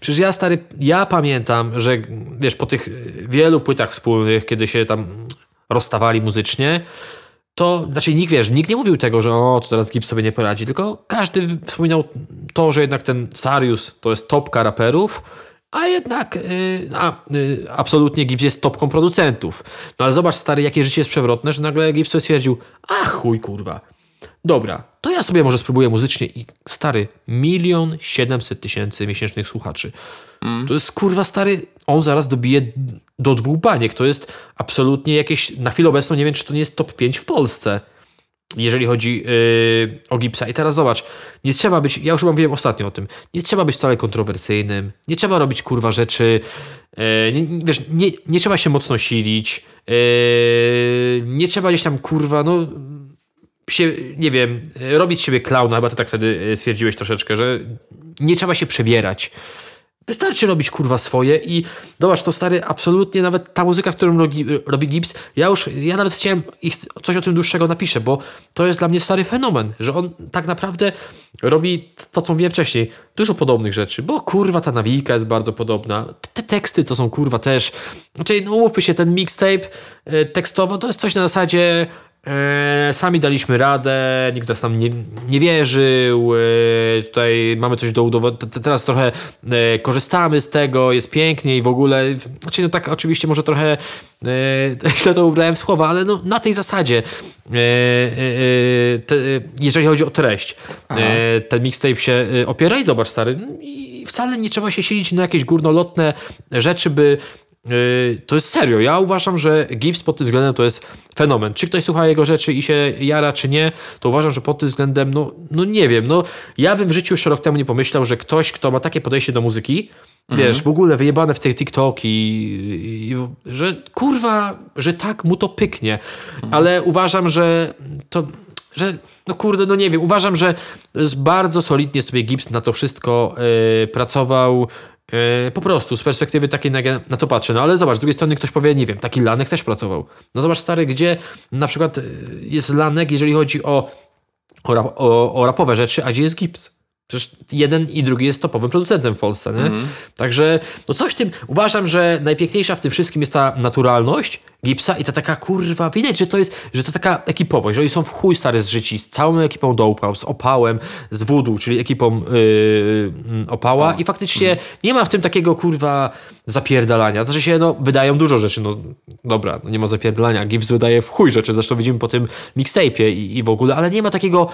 Przecież ja stary, ja pamiętam, że wiesz, po tych y, wielu płytach wspólnych, kiedy się tam rozstawali muzycznie, to, znaczy nikt, wiesz, nikt nie mówił tego, że o, to teraz Gibbs sobie nie poradzi, tylko każdy wspominał to, że jednak ten Sarius to jest topka raperów, a jednak y, a, y, absolutnie Gibbs jest topką producentów. No ale zobacz, stary, jakie życie jest przewrotne, że nagle Gibbs sobie stwierdził, a chuj, kurwa. Dobra, to ja sobie może spróbuję muzycznie i stary, milion siedemset tysięcy miesięcznych słuchaczy. To jest kurwa stary, on zaraz dobije do dwóch baniek. To jest absolutnie jakieś, na chwilę obecną nie wiem, czy to nie jest top 5 w Polsce jeżeli chodzi yy, o Gipsa. I teraz zobacz, nie trzeba być, ja już wam mówiłem ostatnio o tym, nie trzeba być wcale kontrowersyjnym, nie trzeba robić kurwa rzeczy, yy, nie, wiesz, nie, nie trzeba się mocno silić, yy, nie trzeba gdzieś tam kurwa, no się, nie wiem, robić siebie klauna, chyba ty tak wtedy yy, stwierdziłeś troszeczkę, że nie trzeba się przebierać. Wystarczy robić kurwa swoje i zobacz, to stary, absolutnie nawet ta muzyka, którą robi, robi Gibbs, ja już, ja nawet chciałem ich, coś o tym dłuższego napiszę, bo to jest dla mnie stary fenomen, że on tak naprawdę robi to, co mówiłem wcześniej, dużo podobnych rzeczy, bo kurwa ta nawijka jest bardzo podobna, te teksty to są kurwa też, znaczy no umówmy się, ten mixtape e, tekstowo to jest coś na zasadzie E, sami daliśmy radę, nikt nas nam nie, nie wierzył. E, tutaj mamy coś do udowodnienia. Teraz trochę e, korzystamy z tego, jest pięknie i w ogóle. Znaczy, no tak, oczywiście, może trochę e, [laughs] źle to ubrałem słowa, ale no, na tej zasadzie, e, te, jeżeli chodzi o treść, ten mixtape się opiera i zobacz, stary, i wcale nie trzeba się silić na jakieś górnolotne rzeczy, by to jest serio. Ja uważam, że Gibbs pod tym względem to jest fenomen. Czy ktoś słucha jego rzeczy i się jara, czy nie, to uważam, że pod tym względem, no, no nie wiem. No, ja bym w życiu jeszcze rok temu nie pomyślał, że ktoś, kto ma takie podejście do muzyki, wiesz, w ogóle wyjebane w te TikToki, i, i, że kurwa, że tak mu to pyknie. Ale uważam, że to że no kurde, no nie wiem, uważam, że bardzo solidnie sobie Gibbs na to wszystko yy, pracował. Yy, po prostu z perspektywy takiej na, na to patrzę. No ale zobacz, z drugiej strony ktoś powie, nie wiem, taki Lanek też pracował. No zobacz, stary, gdzie na przykład yy, jest Lanek, jeżeli chodzi o, o, o, o rapowe rzeczy, a gdzie jest Gibbs? Przecież jeden i drugi jest topowym producentem w Polsce, nie? Także, no coś w tym, uważam, że najpiękniejsza w tym wszystkim jest ta naturalność Gipsa i ta taka kurwa, widać, że to jest, że to taka ekipowość, że oni są w chuj stary zżyci z całą ekipą Dołpał, z Opałem, z Voodoo, czyli ekipą yy, Opała i faktycznie nie ma w tym takiego kurwa zapierdalania. Znaczy się, no, wydają dużo rzeczy, no dobra, no nie ma zapierdalania. Gibbs wydaje w chuj rzeczy, zresztą widzimy po tym mixtape'ie i, i w ogóle, ale nie ma takiego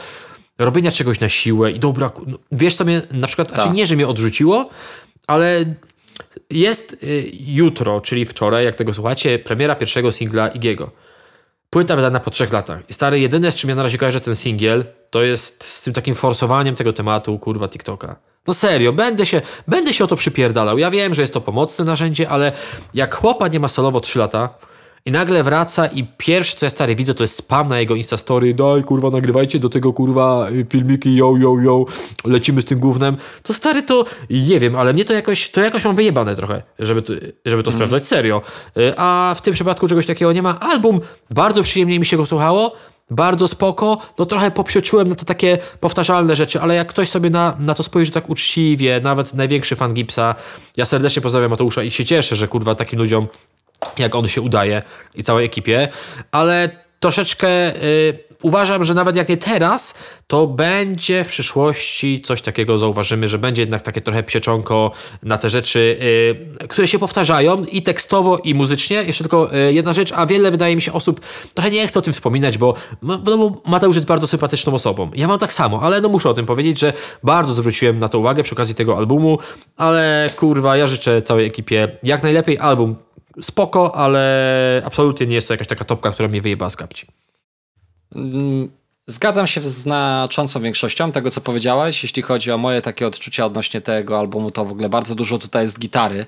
robienia czegoś na siłę i dobra, no, wiesz co mnie na przykład, znaczy nie, że mnie odrzuciło, ale jest y, jutro, czyli wczoraj, jak tego słuchacie, premiera pierwszego singla Igiego. Płyta wydana po trzech latach. I stary, jedyne z czym ja na razie kojarzę ten singiel, to jest z tym takim forsowaniem tego tematu, kurwa, TikToka. No serio, będę się, będę się o to przypierdalał. Ja wiem, że jest to pomocne narzędzie, ale jak chłopa nie ma solowo 3 lata i nagle wraca i pierwsze co ja stary widzę to jest spam na jego Instastory, daj kurwa nagrywajcie do tego kurwa y, filmiki, yo, yo, yo, lecimy z tym głównym. To stary to, nie wiem, ale mnie to jakoś, to jakoś mam wyjebane trochę, żeby to, żeby to sprawdzać, serio. Y, A w tym przypadku czegoś takiego nie ma. Album, bardzo przyjemnie mi się go słuchało, bardzo spoko, no trochę popsioczyłem na te takie powtarzalne rzeczy, ale jak ktoś sobie na, na to spojrzy tak uczciwie, nawet największy fan Gipsa, ja serdecznie pozdrawiam Mateusza i się cieszę, że kurwa takim ludziom jak on się udaje i całej ekipie, ale troszeczkę y, uważam, że nawet jak nie teraz, to będzie w przyszłości coś takiego zauważymy, że będzie jednak takie trochę psieczonko na te rzeczy, y, które się powtarzają i tekstowo, i muzycznie. Jeszcze tylko y, jedna rzecz, a wiele wydaje mi się osób trochę nie chce o tym wspominać, bo, no, bo Mateusz jest bardzo sympatyczną osobą. Ja mam tak samo, ale no muszę o tym powiedzieć, że bardzo zwróciłem na to uwagę przy okazji tego albumu, ale kurwa, ja życzę całej ekipie jak najlepiej album spoko, ale absolutnie nie jest to jakaś taka topka, która mnie wyjeba z kapci.
Mm, Zgadzam się z znaczącą większością tego, co powiedziałeś. Jeśli chodzi o moje takie odczucia odnośnie tego albumu, to w ogóle bardzo dużo tutaj jest gitary.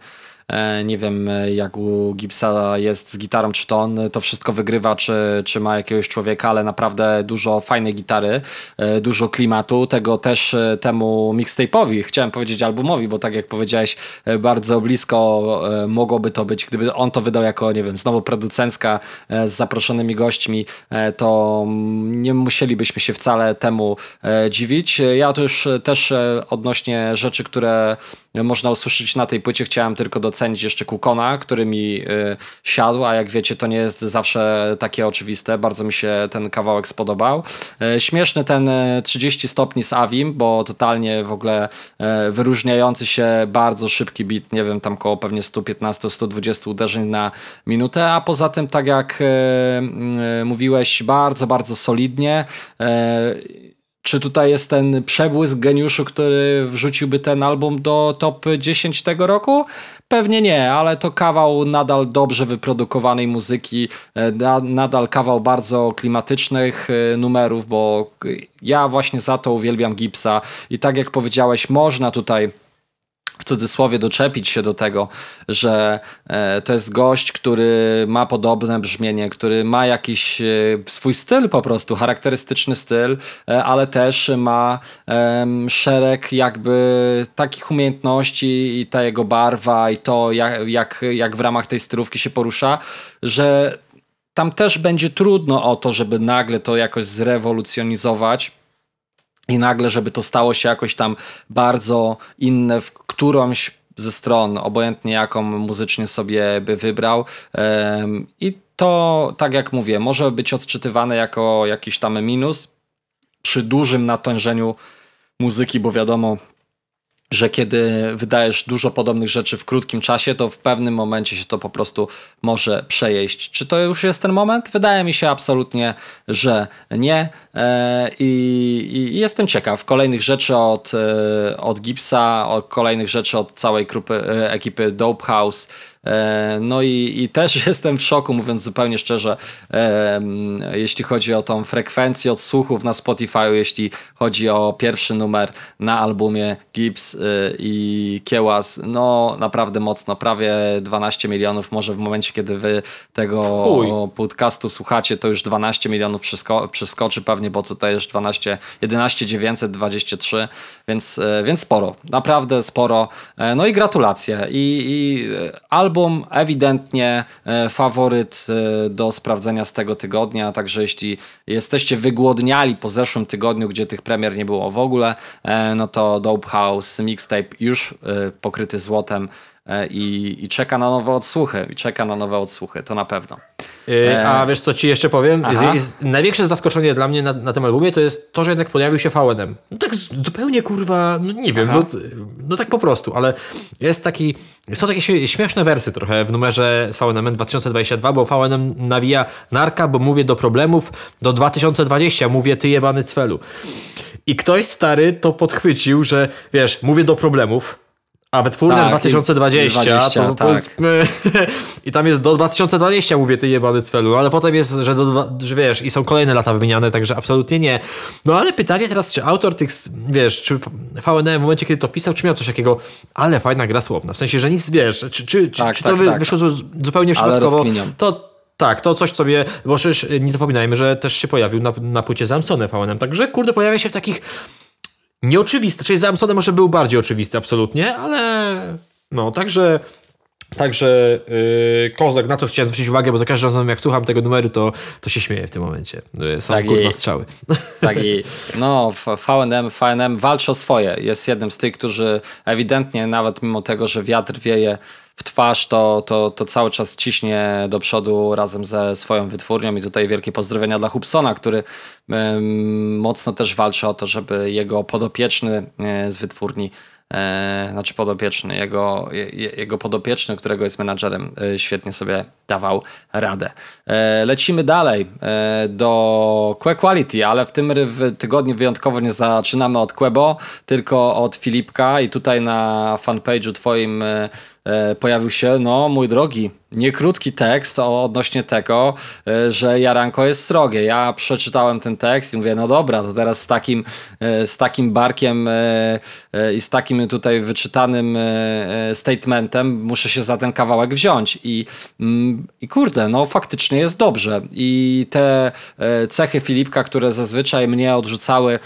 E, Nie wiem, e, jak u Gibsa jest z gitarą, czy to on to wszystko wygrywa, czy, czy ma jakiegoś człowieka, ale naprawdę dużo fajnej gitary, e, dużo klimatu. Tego też temu mixtape'owi, chciałem powiedzieć albumowi, bo tak jak powiedziałeś, bardzo blisko mogłoby to być, gdyby on to wydał jako, nie wiem, znowu producencka z zaproszonymi gośćmi, to nie musielibyśmy się wcale temu dziwić. Ja to już też odnośnie rzeczy, które można usłyszeć na tej płycie, chciałem tylko docenić jeszcze Kukona, który mi e, siadł, a jak wiecie, to nie jest zawsze takie oczywiste. Bardzo mi się ten kawałek spodobał. E, Śmieszny ten e, 30 stopni z Avim, bo totalnie w ogóle wyróżniający się bardzo szybki beat, nie wiem, tam około pewnie 115-120 uderzeń na minutę, a poza tym, tak jak mówiłeś, bardzo, bardzo solidnie. Czy tutaj jest ten przebłysk geniuszu, który wrzuciłby ten album do top 10 tego roku? Pewnie nie, ale to kawał nadal dobrze wyprodukowanej muzyki, e, na, nadal kawał bardzo klimatycznych e, numerów, bo ja właśnie za to uwielbiam Gipsa i tak jak powiedziałeś, można tutaj cudzysłowie doczepić się do tego, że e, to jest gość, który ma podobne brzmienie, który ma jakiś e, swój styl po prostu, charakterystyczny styl, e, ale też ma szereg jakby takich umiejętności i ta jego barwa i to jak, jak, jak w ramach tej stylówki się porusza, że tam też będzie trudno o to, żeby nagle to jakoś zrewolucjonizować i nagle, żeby to stało się jakoś tam bardzo inne w którąś ze stron, obojętnie jaką muzycznie sobie by wybrał. I to, tak jak mówię, może być odczytywane jako jakiś tam minus przy dużym natężeniu muzyki, bo wiadomo, że kiedy wydajesz dużo podobnych rzeczy w krótkim czasie, to w pewnym momencie się to po prostu może przejeść. Czy to już jest ten moment? Wydaje mi się absolutnie, że nie. E, I, i jestem ciekaw kolejnych rzeczy od, e, od Gipsa, kolejnych rzeczy od całej grupy, e, ekipy Dope House. E, No i, i też [laughs] jestem w szoku, mówiąc zupełnie szczerze, e, jeśli chodzi o tą frekwencję odsłuchów na Spotify, jeśli chodzi o pierwszy numer na albumie Gibbs e, i Kiełas, no naprawdę mocno, prawie 12 milionów, może w momencie, kiedy wy tego
Chuj.
podcastu słuchacie, to już 12 milionów przesko- przeskoczy pewnie, bo tutaj już 12, 11 923, więc, więc sporo, naprawdę sporo. No i gratulacje. I, i e, album ewidentnie e, faworyt e, do sprawdzenia z tego tygodnia, także jeśli jesteście wygłodniali po zeszłym tygodniu, gdzie tych premier nie było w ogóle, e, no to Dope House Mixtape już pokryty złotem i, i czeka na nowe odsłuchy, i czeka na nowe odsłuchy, to na pewno.
Yy, A wiesz co ci jeszcze powiem? Jest, jest, największe zaskoczenie dla mnie na, na tym albumie to jest to, że jednak pojawił się VNM. No tak zupełnie kurwa, no nie wiem, no, no tak po prostu, ale jest taki, są takie śmie- śmieszne wersy trochę w numerze z VNM 2022, bo VNM nawija narka, bo mówię do problemów, do 2020 mówię ty jebany cwelu. I ktoś stary to podchwycił, że wiesz, mówię do problemów, a wytwórnia
Tak,
2020
20,
to, to
tak.
jest [laughs] i tam jest do 2020, mówię, ty jebany cwelu, ale potem jest, że, do, że wiesz, i są kolejne lata wymieniane, także absolutnie nie. No ale pytanie teraz, czy autor tych, wiesz, czy VNM w momencie, kiedy to pisał, czy miał coś takiego, ale fajna gra słowna, w sensie, że nic, wiesz, czy, czy, czy,
Tak,
czy to
tak, tak.
wyszło zu- zupełnie przypadkowo, to tak, to coś sobie, bo przecież nie zapominajmy, że też się pojawił na, na płycie zamcone VNM, także kurde, pojawia się w takich nieoczywiste, czyli Zamsone może był bardziej oczywisty absolutnie, ale no, także Także yy, Kozak, na to chciałem zwrócić uwagę, bo za każdym razem jak słucham tego numeru, to, to się śmieję w tym momencie. Yy, Są
Tak
kurwa
jest.
strzały.
Tak i no, VNM, VNM walczy o swoje. Jest jednym z tych, którzy ewidentnie, nawet mimo tego, że wiatr wieje w twarz, to, to, to cały czas ciśnie do przodu razem ze swoją wytwórnią. I tutaj wielkie pozdrowienia dla Hubsona, który mocno też walczy o to, żeby jego podopieczny e, z wytwórni E, znaczy podopieczny, jego, je, je- jego podopieczny, którego jest menadżerem, e, świetnie sobie dawał radę. E, lecimy dalej e, do Que Quality, ale w tym w tygodniu wyjątkowo nie zaczynamy od Quebo, tylko od Filipka i tutaj na fanpage'u twoim e, pojawił się, no mój drogi, niekrótki tekst odnośnie tego, e, że Jaranko jest srogie. Ja przeczytałem ten tekst i mówię, no dobra, to teraz z takim, e, z takim barkiem e, e, i z takim tutaj wyczytanym e, e, statementem muszę się za ten kawałek wziąć. I, mm, i kurde, no faktycznie jest dobrze. I te e, cechy Filipka, które zazwyczaj mnie odrzucały e,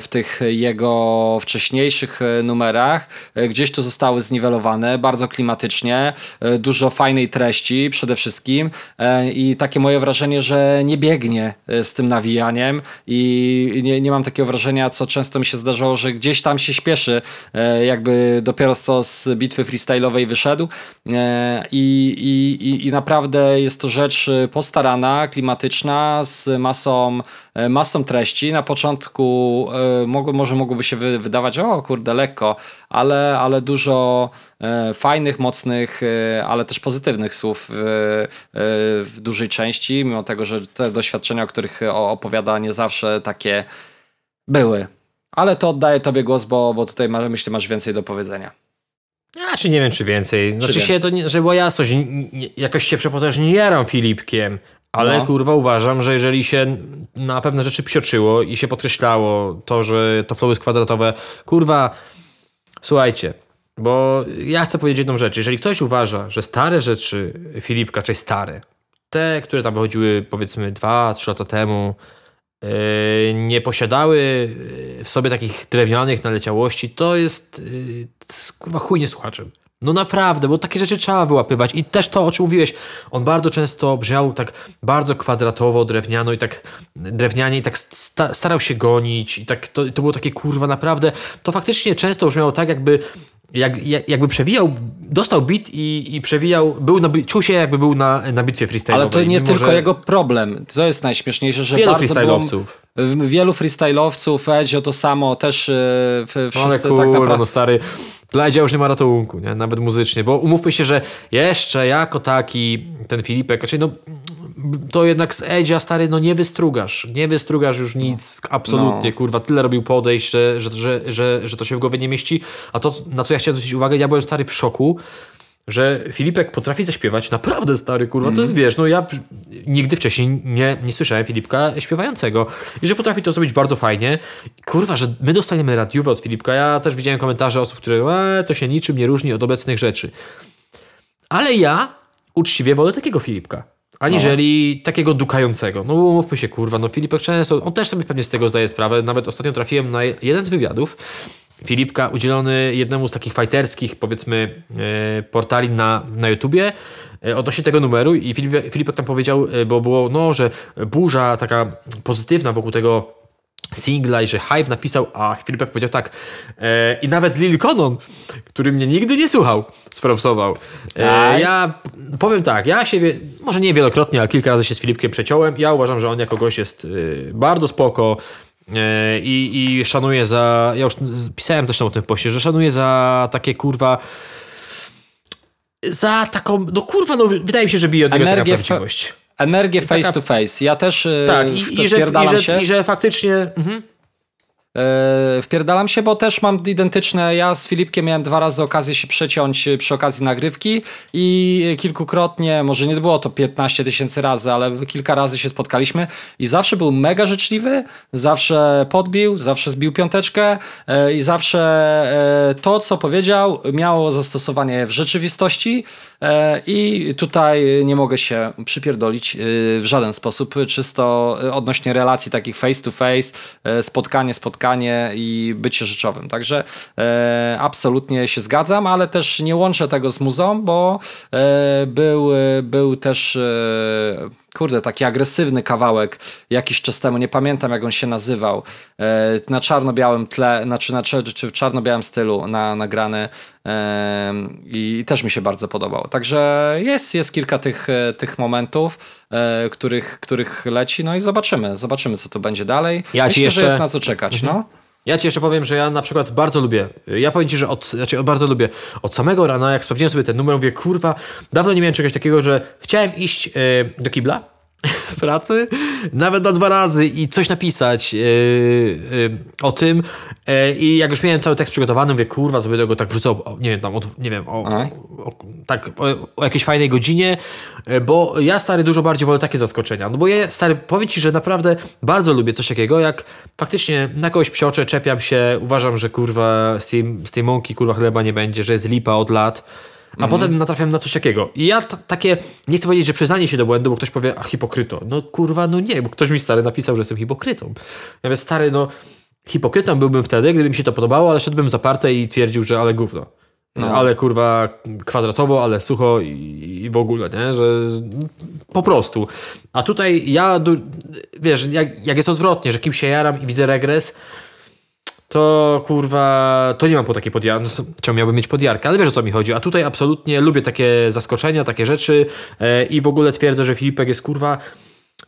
w tych jego wcześniejszych e, numerach, e, gdzieś tu zostały zniwelowane, bardzo klimatycznie, e, dużo fajnej treści przede wszystkim e, i takie moje wrażenie, że nie biegnie e, z tym nawijaniem. I nie, nie mam takiego wrażenia, co często mi się zdarzało, że gdzieś tam się śpieszy, e, jakby dopiero co z bitwy freestyle'owej wyszedł. E, i, i, i, naprawdę jest to rzecz e, postarana, klimatyczna, z masą, e, masą treści. Na początku e, może mogłoby się wy, wydawać, o kurde, lekko, ale, ale dużo e, fajnych, mocnych, e, ale też pozytywnych słów w, w dużej części, mimo tego, że te doświadczenia, o których opowiada, nie zawsze takie były. Ale to oddaję tobie głos, bo, bo tutaj myślę, masz więcej do powiedzenia.
A czy nie wiem, czy więcej. Znaczy się
więcej?
to, żeby była jasność, jakoś się przepotężnie nie jaram Filipkiem, ale
No.
kurwa uważam, że jeżeli się na pewne rzeczy psioczyło i się podkreślało to, że to flow jest kwadratowe, kurwa, słuchajcie, bo ja chcę powiedzieć jedną rzecz. Jeżeli ktoś uważa, że stare rzeczy Filipka, czyli stare, te, które tam wychodziły powiedzmy 2-3 lata temu, yy, nie posiadały yy, w sobie takich drewnianych naleciałości, to jest, yy, to jest kurwa chuj nie słuchaczem. No naprawdę, bo takie rzeczy trzeba wyłapywać. I też to, o czym mówiłeś, on bardzo często brzmiał tak bardzo kwadratowo, drewniano i tak drewnianie i tak sta starał się gonić i tak to, to było takie kurwa naprawdę. To faktycznie często brzmiało tak, jakby jak, jak, jakby przewijał, dostał beat i, i przewijał, był na, czuł się jakby był na, na bitwie freestyle'owej.
Ale to nie
mimo,
tylko
że
jego problem. To jest najśmieszniejsze, że
Wielu
bardzo było,
freestyle'owców.
wielu freestyle'owców, Edzio to samo, też yy, w-
Ale
wszyscy
kurwa,
tak naprawdę...
no stary, dla Edzia już nie ma ratunku, nie? nawet muzycznie, bo umówmy się, że jeszcze jako taki ten Filipek, znaczy no to jednak z Edzia stary, no nie wystrugasz, nie wystrugasz już nic, absolutnie,
No.
kurwa, tyle robił podejść, że, że, że, że, że to się w głowie nie mieści, a to, na co ja chciałem zwrócić uwagę, ja byłem stary w szoku, że Filipek potrafi zaśpiewać, naprawdę stary, kurwa, to jest, wiesz, no ja nigdy wcześniej nie, nie słyszałem Filipka śpiewającego i że potrafi to zrobić bardzo fajnie. Kurwa, że my dostaniemy radiówę od Filipka, ja też widziałem komentarze osób, które, e, to się niczym nie różni od obecnych rzeczy. Ale ja uczciwie wolę takiego Filipka. Aniżeli takiego dukającego. No umówmy się, kurwa, no Filipek często, on też sobie pewnie z tego zdaje sprawę. Nawet ostatnio trafiłem na jeden z wywiadów Filipka udzielony jednemu z takich fighterskich, powiedzmy, e, portali na, na YouTubie e, odnośnie tego numeru i Filip, Filipek tam powiedział, e, bo było, no, że burza taka pozytywna wokół tego singla i że hype napisał, a Filipek powiedział tak e, i nawet Lil Conon, który mnie nigdy nie słuchał, spropsował. E,
Tak?
ja powiem tak, ja się, wie, może nie wielokrotnie, ale kilka razy się z Filipkiem przeciąłem. Ja uważam, że on jako gość jest y, bardzo spoko i, i szanuję za, ja już pisałem zresztą o tym w poście, że szanuję za takie kurwa za taką, no kurwa, no wydaje mi się, że bije od niego taka prawdziwość.
Energię face
taka-
to face. Ja też yy,
Tak, i, i, że, i, że,
się.
i że faktycznie... Mhm.
Yy, wpierdalam się, bo też mam identyczne. Ja z Filipkiem miałem dwa razy okazję się przeciąć yy, przy okazji nagrywki i kilkukrotnie, może nie było to 15 tysięcy razy, ale kilka razy się spotkaliśmy i zawsze był mega życzliwy, zawsze podbił, zawsze zbił piąteczkę i zawsze to, co powiedział, miało zastosowanie w rzeczywistości i tutaj nie mogę się przypierdolić yy, w żaden sposób, czysto yy, odnośnie relacji takich face to face, spotkanie, spotkanie i bycie rzeczowym. Także e, absolutnie się zgadzam, ale też nie łączę tego z muzą, bo e, był, e, był też e, kurde, taki agresywny kawałek jakiś czas temu, nie pamiętam jak on się nazywał, e, na czarno-białym tle, znaczy na czy, czy w czarno-białym stylu na, nagrany i też mi się bardzo podobał. Także jest, jest kilka tych, e, tych momentów, e, których, których leci, no i zobaczymy, zobaczymy co tu będzie dalej.
Ja ci
Myślę,
jeszcze-
że jest na co czekać, no.
Ja ci jeszcze powiem, że ja na przykład bardzo lubię, ja powiem ci, że od, znaczy bardzo lubię, od samego rana, jak sprawdziłem sobie ten numer, mówię, kurwa, dawno nie miałem czegoś takiego, że chciałem iść e, do kibla w pracy, nawet na dwa razy i coś napisać e, e, o tym e, i jak już miałem cały tekst przygotowany, mówię, kurwa, to będę go tak wrzucał, o, nie wiem, tam, od, nie wiem, o,
A?
o, tak, o, o jakiejś fajnej godzinie, bo ja, stary, dużo bardziej wolę takie zaskoczenia. No bo ja, stary, powiem ci, że naprawdę bardzo lubię coś takiego, jak faktycznie na kogoś psioczę, czepiam się, uważam, że kurwa z tej, z tej mąki kurwa chleba nie będzie, że jest lipa od lat, a potem natrafiam na coś takiego. I ja takie, nie chcę powiedzieć, że przyznanie się do błędu, bo ktoś powie, a hipokryto. No kurwa, no nie, bo ktoś mi stary napisał, że jestem hipokrytą. Ja mówię, stary, no hipokrytą byłbym wtedy, gdyby mi się to podobało, ale szedłbym zaparte i twierdził, że ale gówno. Ale kurwa kwadratowo, ale sucho i, i w ogóle, nie? Że po prostu. A tutaj ja, wiesz, jak, jak jest odwrotnie, że kimś się jaram i widzę regres, to kurwa, to nie mam po takiej podjarki. No, czemu miałbym mieć podjarkę? Ale wiesz o co mi chodzi. A tutaj absolutnie lubię takie zaskoczenia, takie rzeczy e, i w ogóle twierdzę, że Filipek jest kurwa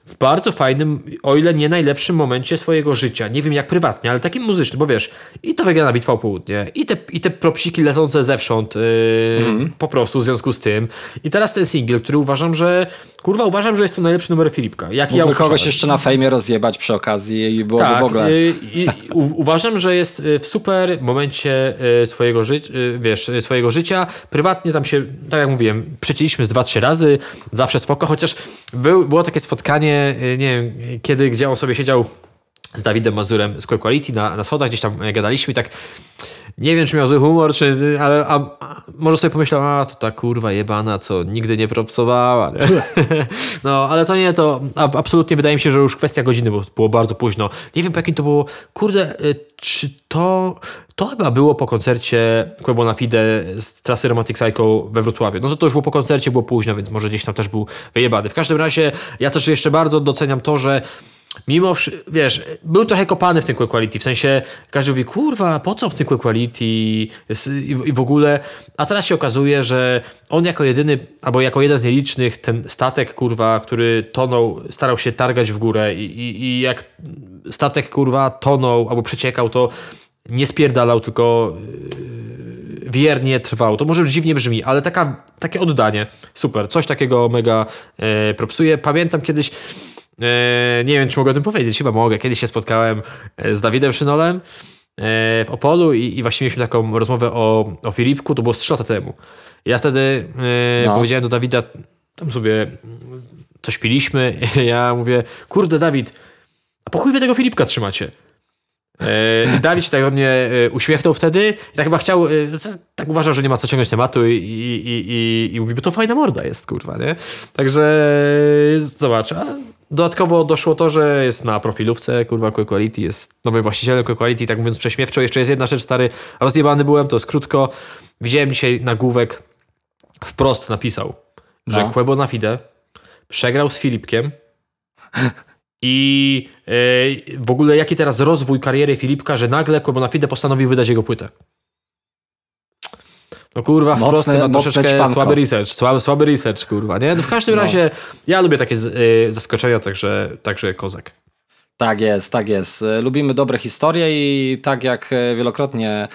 w bardzo fajnym, o ile nie najlepszym momencie swojego życia. Nie wiem jak prywatnie, ale takim muzycznym, bo wiesz, i ta wygrana bitwa o południe, i te, i te propsiki lecące zewsząd, yy, po prostu w związku z tym. I teraz ten singiel, który uważam, że kurwa, uważam, że jest to najlepszy numer Filipka. Jak ja
Mógłby
usłyszałem.
kogoś jeszcze na fejmie rozjebać przy okazji i byłoby
Tak,
w ogóle...
y, i, u, uważam, że jest y, w super momencie y, swojego, ży, y, wiesz, y, swojego życia. Prywatnie tam się, tak jak mówiłem, przecięliśmy z dwa, trzy razy, zawsze spoko, chociaż był, było takie spotkanie, y, nie wiem, kiedy, gdzie on sobie siedział z Dawidem Mazurem z Quick Quality na, na schodach, gdzieś tam gadaliśmy i tak nie wiem, czy miał zły humor, czy, ale a, a, może sobie pomyślał, a to ta kurwa jebana, co nigdy nie propsowała. Nie? [laughs] No, ale to nie, to a, absolutnie wydaje mi się, że już kwestia godziny, bo było bardzo późno. Nie wiem, po jakim to było, kurde, y, czy to, to chyba było po koncercie Quebona Fide z trasy Romantic Psycho we Wrocławiu. No to to już było po koncercie, było późno, więc może gdzieś tam też był wyjebany. W każdym razie ja też jeszcze bardzo doceniam to, że Mimo, wiesz, był trochę kopany w tym Quality, w sensie każdy mówi, kurwa, po co w tym Quality jest, i, w ogóle, a teraz się okazuje, że on jako jedyny, albo jako jeden z nielicznych, ten statek, kurwa, który tonął, starał się targać w górę i, i, i jak statek, kurwa, tonął albo przeciekał, to nie spierdalał, tylko yy, wiernie trwał. To może dziwnie brzmi, ale taka, takie oddanie, super, coś takiego mega e, propsuje. Pamiętam kiedyś, nie wiem, czy mogę o tym powiedzieć, chyba mogę. Kiedyś się spotkałem e, z Dawidem Szynolem e, w Opolu i, i właśnie mieliśmy taką rozmowę o, o Filipku, to było z 3 lata temu. Ja wtedy e,
No.
powiedziałem do Dawida, tam sobie coś piliśmy, [laughs] ja mówię, kurde Dawid, a po chuj wy tego Filipka trzymacie? E, I Dawid się tak do mnie e, uśmiechnął wtedy i tak chyba chciał, e, tak uważał, że nie ma co ciągnąć tematu i, i, i, i, mówi, bo to fajna morda jest, kurwa, nie? Także zobacz, dodatkowo doszło to, że jest na profilówce, kurwa, Quick Quality, jest nowym właścicielem Quick Quality, tak mówiąc prześmiewczo. Jeszcze jest jedna rzecz, stary, rozjebany byłem, to jest krótko. Widziałem dzisiaj nagłówek, wprost napisał, że
No.
Quebo na Fide przegrał z Filipkiem i e, w ogóle jaki teraz rozwój kariery Filipka, że nagle Quebo na Fide postanowił wydać jego płytę. No kurwa,
Mocne-
wprost
mocne
troszeczkę
ćpanko.
słaby research, słaby, słaby research, kurwa, nie? No w każdym
No.
razie ja lubię takie z, y, zaskoczenia, także, także kozak.
Tak jest, tak jest. E, Lubimy dobre historie i tak jak wielokrotnie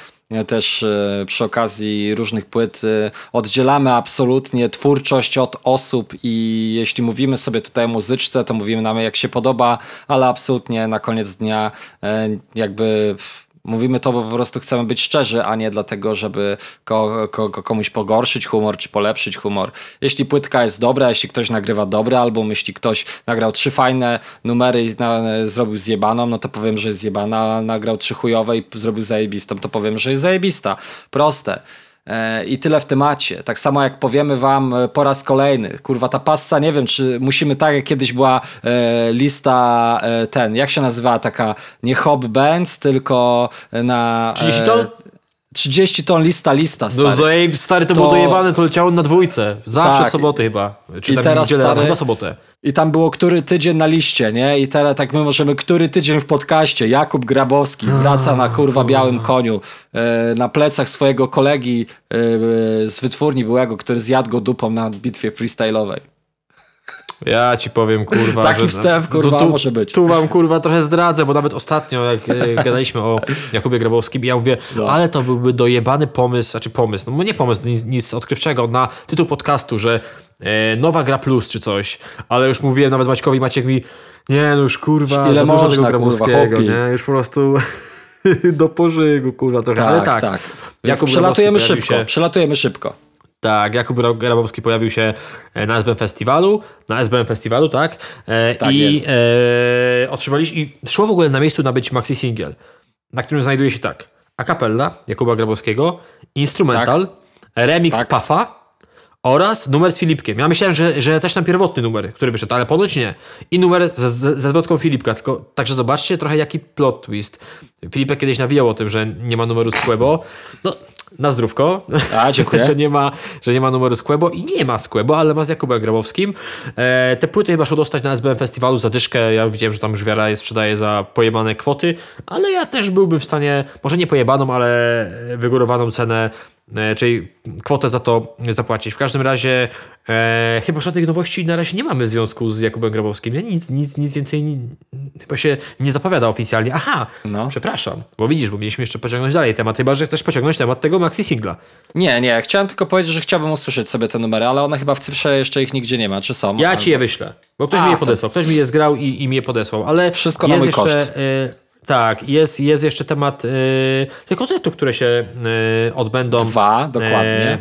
też e, przy okazji różnych płyt e, oddzielamy absolutnie twórczość od osób i jeśli mówimy sobie tutaj o muzyczce, to mówimy nam jak się podoba, ale absolutnie na koniec dnia e, jakby Mówimy to, bo po prostu chcemy być szczerzy, a nie dlatego, żeby ko, ko, ko, komuś pogorszyć humor czy polepszyć humor. Jeśli płytka jest dobra, jeśli ktoś nagrywa dobry album, jeśli ktoś nagrał trzy fajne numery i zrobił zjebaną, no to powiem, że jest zjebana, a nagrał trzy chujowe i zrobił zajebistą, to powiem, że jest zajebista. Proste. E, I tyle w temacie. Tak samo jak powiemy wam e, po raz kolejny. Kurwa, ta passa, nie wiem, czy musimy tak jak kiedyś była e, lista ten, jak się nazywała taka, nie hop bands, tylko na...
30 ton?
30 ton lista, lista, stary.
No zaje, stary, to, było
To-
dojebane, to leciało na dwójce. Zawsze
Tak.
w soboty chyba. Czy
I
tam
teraz,
niedzielę,
stary,
chyba sobotę.
I tam było który tydzień na liście, nie? I teraz tak my możemy który tydzień w podcaście. Jakub Grabowski wraca na kurwa białym koniu e, na plecach swojego kolegi e, z wytwórni byłego, który zjadł go dupą na bitwie freestyle'owej.
Ja ci powiem, kurwa.
Taki
że,
wstęp, kurwa,
tu,
może być.
Tu wam, kurwa, trochę zdradzę, bo nawet ostatnio, jak e, gadaliśmy o Jakubie Grabowskim, ja mówię,
No.
ale to byłby dojebany pomysł, znaczy pomysł, no nie pomysł, nic, nic odkrywczego, na tytuł podcastu, że e, nowa gra plus czy coś, ale już mówiłem nawet Maćkowi, Maciek mi, nie no już kurwa,
Ile
za dużo
można,
tego
kurwa,
Grabowskiego,
chłopie.
nie, już po prostu [laughs] do pożygu, kurwa, trochę, ale tak.
tak.
Jakub
przelatujemy szybko,
się-
przelatujemy szybko.
Tak, Jakub Gra- Grabowski pojawił się e, na SBM Festiwalu, na SBM Festiwalu, tak? E,
Tak
I e, otrzymaliśmy, i szło w ogóle na miejscu nabyć maxi single, na którym znajduje się tak, a cappella Jakuba Grabowskiego, instrumental, remix
Tak.
Puffa oraz numer z Filipkiem. Ja myślałem, że, że też ten pierwotny numer, który wyszedł, ale ponoć nie. I numer ze, ze ze zwrotką Filipka, tylko także zobaczcie trochę jaki plot twist. Filipek kiedyś nawijał o tym, że nie ma numeru z Quebo. No, na zdrówko.
A, dziękuję. [laughs]
że, nie ma, że nie ma numeru z Quebo i nie ma z Quebo, ale ma z Jakubem Grabowskim. E, te płyty chyba szło dostać na SBM Festiwalu za dyszkę. Ja widziałem, że tam już wiara je sprzedaje za pojebane kwoty, ale ja też byłbym w stanie, może nie pojebaną, ale wygórowaną cenę czyli kwotę za to zapłacić. W każdym razie e, chyba żadnych nowości na razie nie mamy w związku z Jakubem Grabowskim. Ja nic, nic, nic więcej nie, chyba się nie zapowiada oficjalnie. Aha,
No.
przepraszam, bo widzisz, bo mieliśmy jeszcze pociągnąć dalej temat, chyba że chcesz pociągnąć temat tego maxi singla.
Nie, nie, chciałem tylko powiedzieć, że chciałbym usłyszeć sobie te numery, ale one chyba w cyfrze jeszcze ich nigdzie nie ma, czy są?
Ja
Albo-
ci je wyślę, bo ktoś
A,
mi je
to-
podesłał, ktoś mi je zgrał i, i mi je podesłał, ale
Wszystko na mój
jeszcze,
koszt.
y, tak, jest, jest jeszcze temat y, tych koncertów, które się y, odbędą.
Dwa, dokładnie.
e,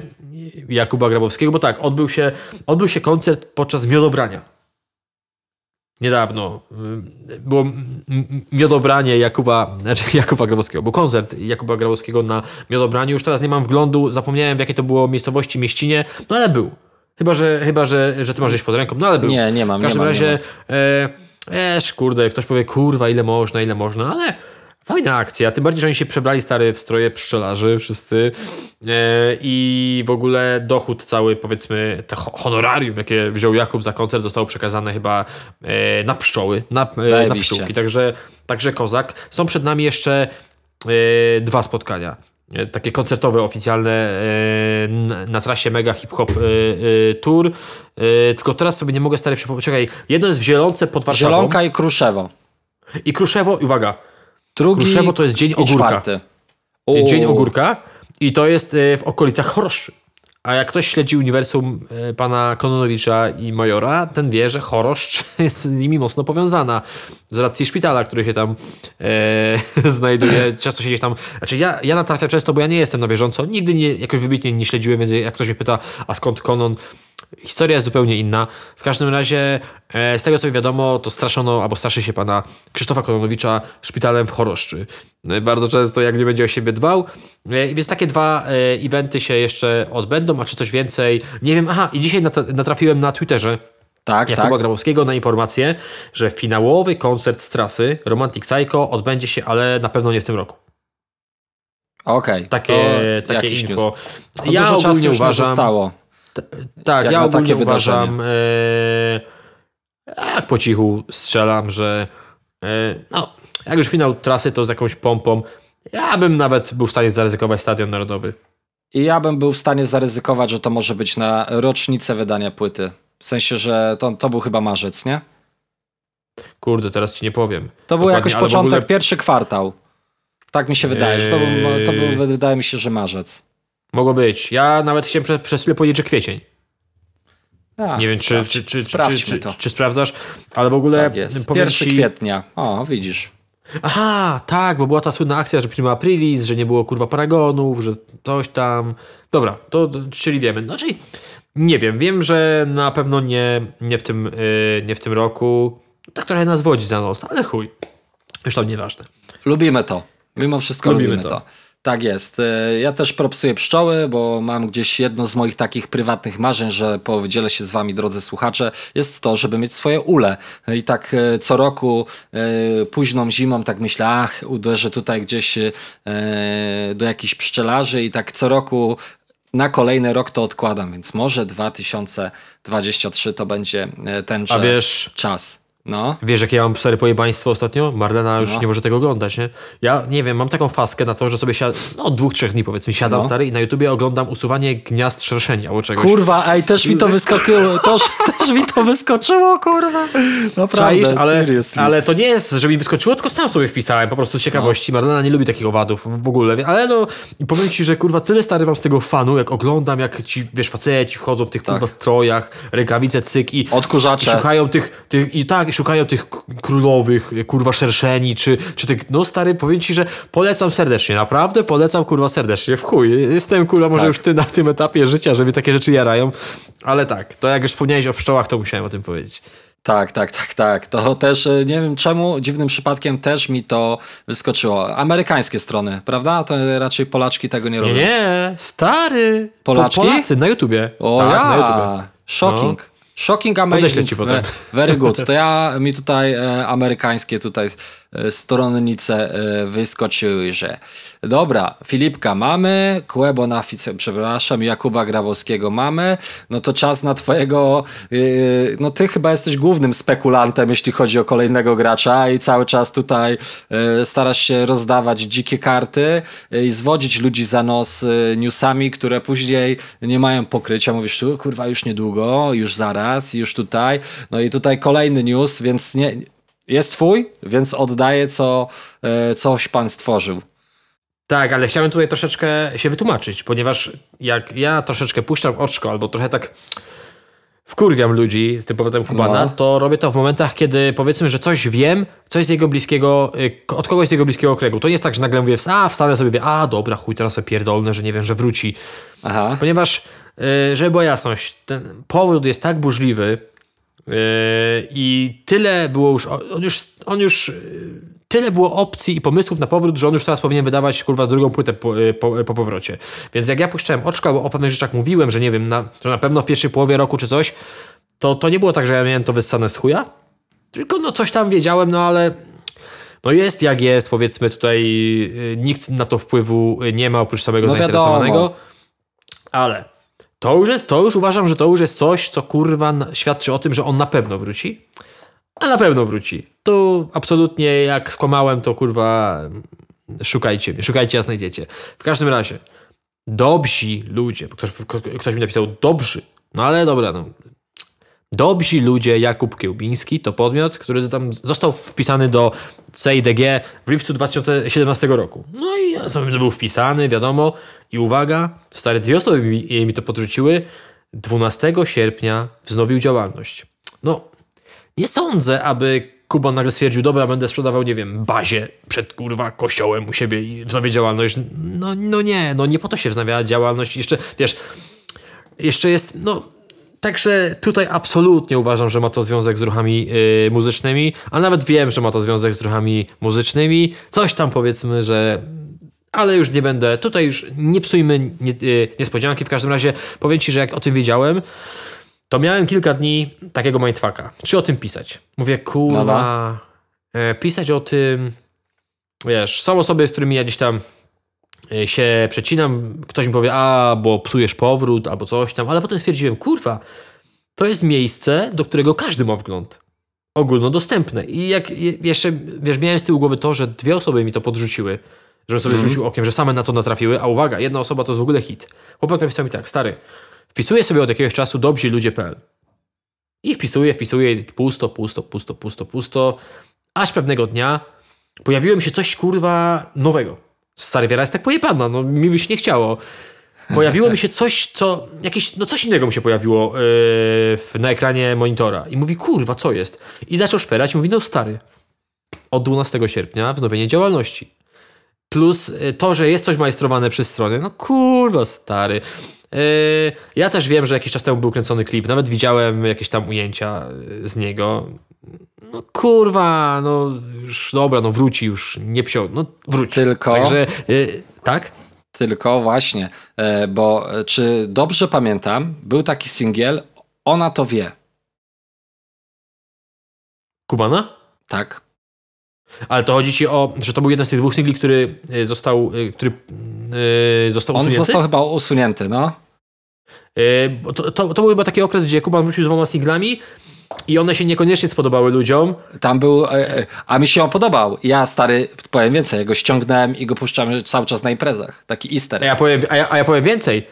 Jakuba Grabowskiego, bo tak, odbył się, odbył się koncert podczas miodobrania. niedawno y, było miodobranie Jakuba, znaczy [laughs] Jakuba Grabowskiego, był koncert Jakuba Grabowskiego na miodobraniu. Już teraz nie mam wglądu, zapomniałem w jakiej to było miejscowości, mieścinie, no ale był. Chyba, że, chyba, że, że ty masz gdzieś pod ręką, no ale był.
Nie, nie mam,
W
nie
każdym
mam, nie
razie, e, esz, kurde, ktoś powie, kurwa, ile można, ile można, ale fajna akcja. Tym bardziej, że oni się przebrali stary w stroje pszczelarzy wszyscy e, i w ogóle dochód cały, powiedzmy, te ho- honorarium, jakie wziął Jakub za koncert, zostało przekazane chyba e, na pszczoły, na, e, na pszczółki. Także, także kozak. Są przed nami jeszcze e, dwa spotkania. E, Takie koncertowe, oficjalne e, na, trasie Mega Hip Hop e, Tour. Tylko teraz sobie nie mogę stary przypomnieć. Czekaj, jedno jest w Zielonce pod Warszawą.
Zielonka i Kruszewo.
I Kruszewo, uwaga,
Drugi
Kruszewo to jest dzień ogórka.
czwarty.
Dzień. Ogórka i to jest w okolicach Choroszczy. A jak ktoś śledzi uniwersum e, pana Kononowicza i Majora, ten wie, że Choroszcz [laughs] jest z nimi mocno powiązana. Z racji szpitala, który się tam e, [laughs] znajduje. Często się gdzieś tam... Znaczy ja, ja natrafiam często, bo ja nie jestem na bieżąco. Nigdy nie, jakoś wybitnie nie śledziłem, więc jak ktoś mnie pyta, a skąd Konon? Historia jest zupełnie inna. W każdym razie, e, z tego co mi wiadomo, to straszono albo straszy się pana Krzysztofa Kononowicza szpitalem w Choroszczy. E, Bardzo często, jak nie będzie o siebie dbał. E, Więc takie dwa eventy się jeszcze odbędą, a czy coś więcej, nie wiem. Aha, i dzisiaj nat- natrafiłem na Twitterze
Tak,
Jakuba
tak.
Grabowskiego na informację, że finałowy koncert z trasy Romantic Psycho odbędzie się, ale na pewno nie w tym roku.
Okej.
Takie,
to
takie
jakiś
info.
news.
Ja
czasu
ogólnie
nie
uważam.
zostało.
Tak, ja ogólnie
takie
uważam, e, jak po cichu strzelam, że e, no, jak już finał trasy, to z jakąś pompą. Ja bym nawet był w stanie zaryzykować Stadion Narodowy.
I ja bym był w stanie zaryzykować, że to może być na rocznicę wydania płyty. W sensie, że to, to był chyba marzec, nie?
Kurde, teraz ci nie powiem.
To był jakoś początek,
ogóle-
pierwszy kwartał. Tak mi się wydaje, że to był, to był,
Eee.
wydaje mi się, że marzec.
Mogło być. Ja nawet chciałem prze, przez chwilę powiedzieć, że kwiecień.
A,
Nie wiem, czy,
sprawdź-
czy, czy, czy, czy, sprawdzasz, ale w ogóle
tak jest.
powiem
1
ci...
kwietnia. O, widzisz.
Aha, tak, bo była ta słynna akcja, że Prima Aprilis, że nie było kurwa paragonów, że coś tam. Dobra, to, czyli wiemy. Czyli nie wiem, wiem, że na pewno nie, nie, w, tym, yy, nie w tym roku. Tak trochę nas wodzi za nos, ale chuj. Już tam nieważne.
Lubimy to. Mimo wszystko
Lubimy
lubimy,
to.
to. Tak jest. E, Ja też propsuję pszczoły, bo mam gdzieś jedno z moich takich prywatnych marzeń, że podzielę się z wami, drodzy słuchacze, jest to, żeby mieć swoje ule. I tak e, co roku e, późną zimą tak myślę, ach, uderzę tutaj gdzieś e, do jakichś pszczelarzy i tak co roku na kolejny rok to odkładam, więc może 2023 to będzie e, tenże
A wiesz,
czas. No.
wiesz, jakie ja mam stare pojebaństwo ostatnio? Marlena już
No.
nie może tego oglądać, nie? Ja nie wiem, mam taką faskę na to, że sobie siadam, no od dwóch, trzech dni powiedzmy, siadam
No.
stary i na YouTubie oglądam usuwanie gniazd szerszeni albo czegoś.
Kurwa, ej, też mi to wyskoczyło, też, też mi to wyskoczyło, kurwa. Naprawdę,
Czaisz, ale,
seriously.
ale to nie jest, że mi wyskoczyło, tylko sam sobie wpisałem po prostu z ciekawości. Marlena nie lubi takich owadów w ogóle, wie- ale no i powiem ci, że kurwa tyle stary mam z tego fanu, jak oglądam, jak ci, wiesz, faceci wchodzą w tych kurwa strojach, rękawice, cyk i, i
Odkurzacze.
szukają tych, tych, i tak, i szukają tych królowych, kurwa szerszeni, czy, czy tych, no stary, powiem ci, że polecam serdecznie, naprawdę polecam kurwa serdecznie, w chuj. Jestem kurwa może
Tak.
już ty na tym etapie życia, że mnie takie rzeczy jarają, ale tak, to jak już wspomniałeś o pszczołach, to musiałem o tym powiedzieć.
Tak, tak, tak, tak. To też e, nie wiem czemu, dziwnym przypadkiem też mi to wyskoczyło. Amerykańskie strony, prawda? To raczej Polaczki tego nie robią.
Nie, stary.
Polaczki?
Po, Polacy na YouTubie.
O
tak,
ja,
na YouTubie.
shocking. Shocking,
Podeślę
amazing.
ci potem.
Ve- Very good. To ja mi tutaj e, amerykańskie tutaj stronnice e, wyskoczyły, że dobra, Filipka mamy, Kłebo na fice, przepraszam, Jakuba Grabowskiego mamy, no to czas na twojego, e, no ty chyba jesteś głównym spekulantem, jeśli chodzi o kolejnego gracza i cały czas tutaj e, starasz się rozdawać dzikie karty e, i zwodzić ludzi za nos e, newsami, które później nie mają pokrycia. Mówisz, tu, kurwa, już niedługo, już zaraz, już tutaj. No i tutaj kolejny news, więc nie, jest twój, więc oddaję, co e, coś pan stworzył.
Tak, ale chciałem tutaj troszeczkę się wytłumaczyć, ponieważ jak ja troszeczkę puszczam oczko, albo trochę tak wkurwiam ludzi z tym powodem Kubana,
No.
to robię to w momentach, kiedy powiedzmy, że coś wiem, coś z jego bliskiego, y, od kogoś z jego bliskiego kręgu. To nie jest tak, że nagle mówię, a wstanę sobie, mówię, a dobra, chuj, teraz sobie pierdolne, że nie wiem, że wróci.
Aha.
Ponieważ, y, żeby była jasność, ten powód jest tak burzliwy, I tyle było już, on już, on już yy, tyle było opcji i pomysłów na powrót, że on już teraz powinien wydawać kurwa drugą płytę po, yy, po, po powrocie. Więc jak ja puszczałem oczka, bo o pewnych rzeczach mówiłem, że nie wiem, na, że na pewno w pierwszej połowie roku czy coś, to, to nie było tak, że ja miałem to wyssane z chuja, tylko no coś tam wiedziałem, no ale no jest jak jest, powiedzmy tutaj yy, nikt na to wpływu nie ma oprócz samego
No
zainteresowanego. Ale to już jest, to już uważam, że to już jest coś, co kurwa świadczy o tym, że on na pewno wróci. A na pewno wróci. Tu absolutnie jak skłamałem, to kurwa szukajcie mnie, szukajcie, a znajdziecie. W każdym razie, dobrzy ludzie, ktoś, ktoś mi napisał dobrzy, no ale dobra, no. Dobrzy ludzie, Jakub Kiełbiński to podmiot, który tam został wpisany do CIDG w lipcu 2017 roku. No i sobie był wpisany, wiadomo. I uwaga, stare dwie osoby mi, mi to podrzuciły. 12 sierpnia wznowił działalność. No, nie sądzę, aby Kuba nagle stwierdził, dobra, będę sprzedawał, nie wiem, bazie przed kurwa kościołem u siebie i wznowię działalność. No, no nie, no nie po to się wznawia działalność. Jeszcze, wiesz, jeszcze jest, no, także tutaj absolutnie uważam, że ma to związek z ruchami yy, muzycznymi, a nawet wiem, że ma to związek z ruchami muzycznymi. Coś tam powiedzmy, że ale już nie będę, tutaj już nie psujmy nie, yy, niespodzianki. W każdym razie powiem Ci, że jak o tym wiedziałem, to miałem kilka dni takiego mindfucka. Czy o tym pisać? Mówię, kurwa, e, pisać o tym, wiesz, są osoby, z którymi ja gdzieś tam się przecinam, ktoś mi powie, a, bo psujesz powrót, albo coś tam, ale potem stwierdziłem, kurwa, to jest miejsce, do którego każdy ma wgląd. Ogólnodostępne. I jak je- jeszcze, wiesz, miałem z tyłu głowy to, że dwie osoby mi to podrzuciły, żebym sobie zrzucił okiem, że same na to natrafiły, a uwaga, jedna osoba to jest w ogóle hit. Chłopak napisał mi tak, stary, wpisuję sobie od jakiegoś czasu dobrzy ludzie.pl i wpisuję, wpisuję, pusto, pusto, pusto, pusto, pusto, aż pewnego dnia pojawiło mi się coś, kurwa, nowego. Stary, wiara jest tak pojebana, no mi by się nie chciało. Pojawiło mi się coś, co, jakieś, no coś innego mi się pojawiło yy, na ekranie monitora. I mówi, kurwa, co jest? I zaczął szperać i mówi, no stary, od 12 sierpnia wznowienie działalności. Plus y, to, że jest coś majstrowane przy stronie. No kurwa, stary. Yy, ja też wiem, że jakiś czas temu był kręcony klip. Nawet widziałem jakieś tam ujęcia z niego. No kurwa, no już dobra, no wróci już, nie psio, no wróci.
Tylko-
Także, y, tak?
Tylko właśnie, e, bo e, czy dobrze pamiętam, był taki singiel, ona to wie,
Kubana?
tak?
Ale to chodzi ci o, że to był jeden z tych dwóch singli, który y, został, który został
On
usunięty?
został chyba usunięty, no.
To, to, to był chyba taki okres, gdzie Kuban wrócił z dwoma singlami i one się niekoniecznie spodobały ludziom.
Tam był, e, e, a mi się on podobał. Ja, stary, powiem więcej, go ściągnąłem i go puszczamy cały czas na imprezach. Taki easter.
A ja powiem, a ja, a ja powiem więcej.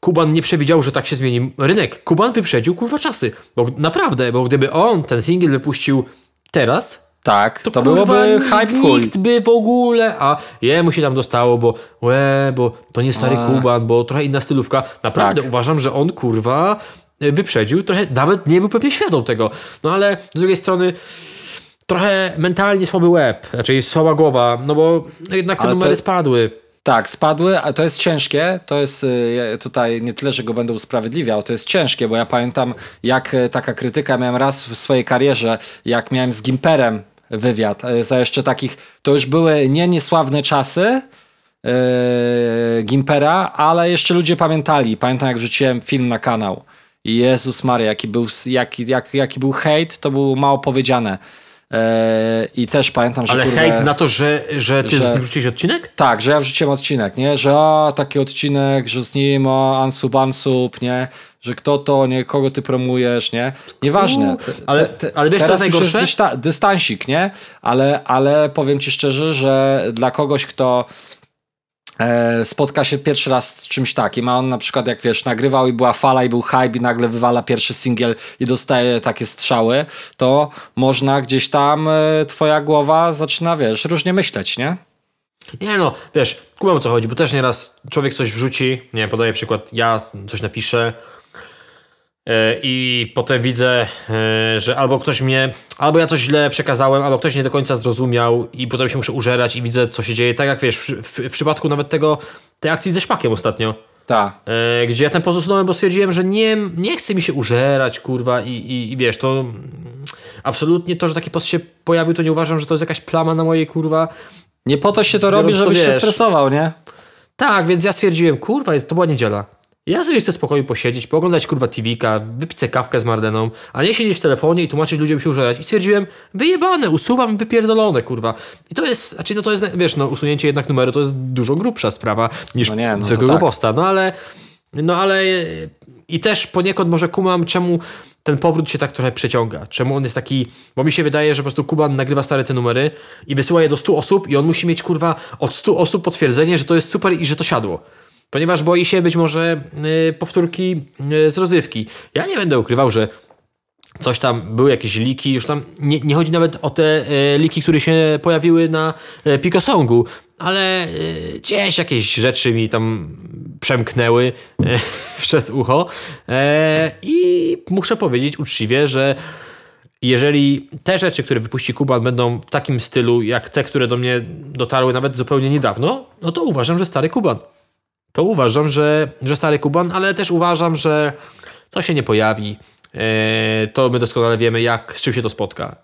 Kuban nie przewidział, że tak się zmieni rynek. Kuban wyprzedził kurwa czasy. Bo naprawdę, bo gdyby on ten singiel wypuścił teraz,
Tak, to,
to,
byłoby hype w chuj.
nikt by w ogóle, a jemu się tam dostało, bo łe, bo to nie stary
A.
Kuban, bo trochę inna stylówka. Naprawdę
Tak.
uważam, że on kurwa wyprzedził, trochę nawet nie był pewnie świadom tego. No ale z drugiej strony trochę mentalnie słaby łeb, raczej słaba głowa, no bo jednak te
Ale to-
numery spadły.
Tak, spadły, a to jest ciężkie. To jest y, tutaj nie tyle, że go będę usprawiedliwiał, to jest ciężkie, bo ja pamiętam, jak y, taka krytyka miałem raz w swojej karierze, jak miałem z Gimperem wywiad, y, za jeszcze takich, to już były nie niesławne czasy Gimpera, ale jeszcze ludzie pamiętali. Pamiętam, jak wrzuciłem film na kanał. Jezus Maria, jaki był, jaki, jak, jaki był hejt, to było mało powiedziane. Y, I też pamiętam, że
Ale
kurde,
hejt na to, że, że ty
że-
wrzuciłeś odcinek?
tak, że ja wrzuciłem odcinek, nie? Że o, taki odcinek, że z nim o, ansub, ansub, nie? Że kto to, nie? Kogo ty promujesz, nie? Nieważne. Te-
ale-
te-
ale wiesz, co najgorsze?
dysta- dystansik, nie? Ale, ale powiem ci szczerze, że dla kogoś, kto e, spotka się pierwszy raz z czymś takim, a on na przykład, jak wiesz, nagrywał i była fala i był hype i nagle wywala pierwszy singiel i dostaje takie strzały, to można gdzieś tam e, twoja głowa zaczyna, wiesz, różnie myśleć, nie?
Nie no, wiesz, kumam o co chodzi, bo też nieraz człowiek coś wrzuci, nie podaję przykład, ja coś napiszę e, i potem widzę, e, że albo ktoś mnie, albo ja coś źle przekazałem, albo ktoś nie do końca zrozumiał i potem się muszę użerać i widzę, co się dzieje. Tak jak wiesz, w, w, w przypadku nawet tego, tej akcji ze szpakiem ostatnio.
Tak.
e, gdzie ja ten post usunąłem, bo stwierdziłem, że nie, nie chce mi się użerać, kurwa, i, i, i wiesz, to absolutnie to, że taki post się pojawił, to nie uważam, że to jest jakaś plama na mojej, kurwa,
Nie po to się to robi,
to,
żebyś się
wiesz.
stresował, nie?
Tak, więc ja stwierdziłem, kurwa, jest, to była niedziela. Ja sobie chcę spokoju posiedzieć, pooglądać kurwa TV-ka, wypić kawkę z Mardeną, a nie siedzieć w telefonie i tłumaczyć ludziom się użerać. I stwierdziłem, wyjebane, usuwam wypierdolone, kurwa. I to jest, znaczy no to jest, wiesz, no usunięcie jednak numeru to jest dużo grubsza sprawa niż
No nie, no
zwykłego
tak.
posta. No ale, no ale i też poniekąd może kumam, czemu ten powrót się tak trochę przeciąga. Czemu on jest taki, bo mi się wydaje, że po prostu Kuban nagrywa stare te numery i wysyła je do 100 osób i on musi mieć kurwa od 100 osób potwierdzenie, że to jest super i że to siadło. Ponieważ boi się być może y, powtórki y, z rozrywki. Ja nie będę ukrywał, że coś tam, były jakieś liki, już tam nie, nie chodzi nawet o te e, liki, które się pojawiły na Picosongu, ale gdzieś jakieś rzeczy mi tam przemknęły [laughs] przez ucho e, i muszę powiedzieć uczciwie, że jeżeli te rzeczy, które wypuści Kuban będą w takim stylu, jak te, które do mnie dotarły nawet zupełnie niedawno, no to uważam, że stary Kuban. To uważam, że, że stary Kuban, ale też uważam, że to się nie pojawi. E, To my doskonale wiemy, jak, z czym się to spotka.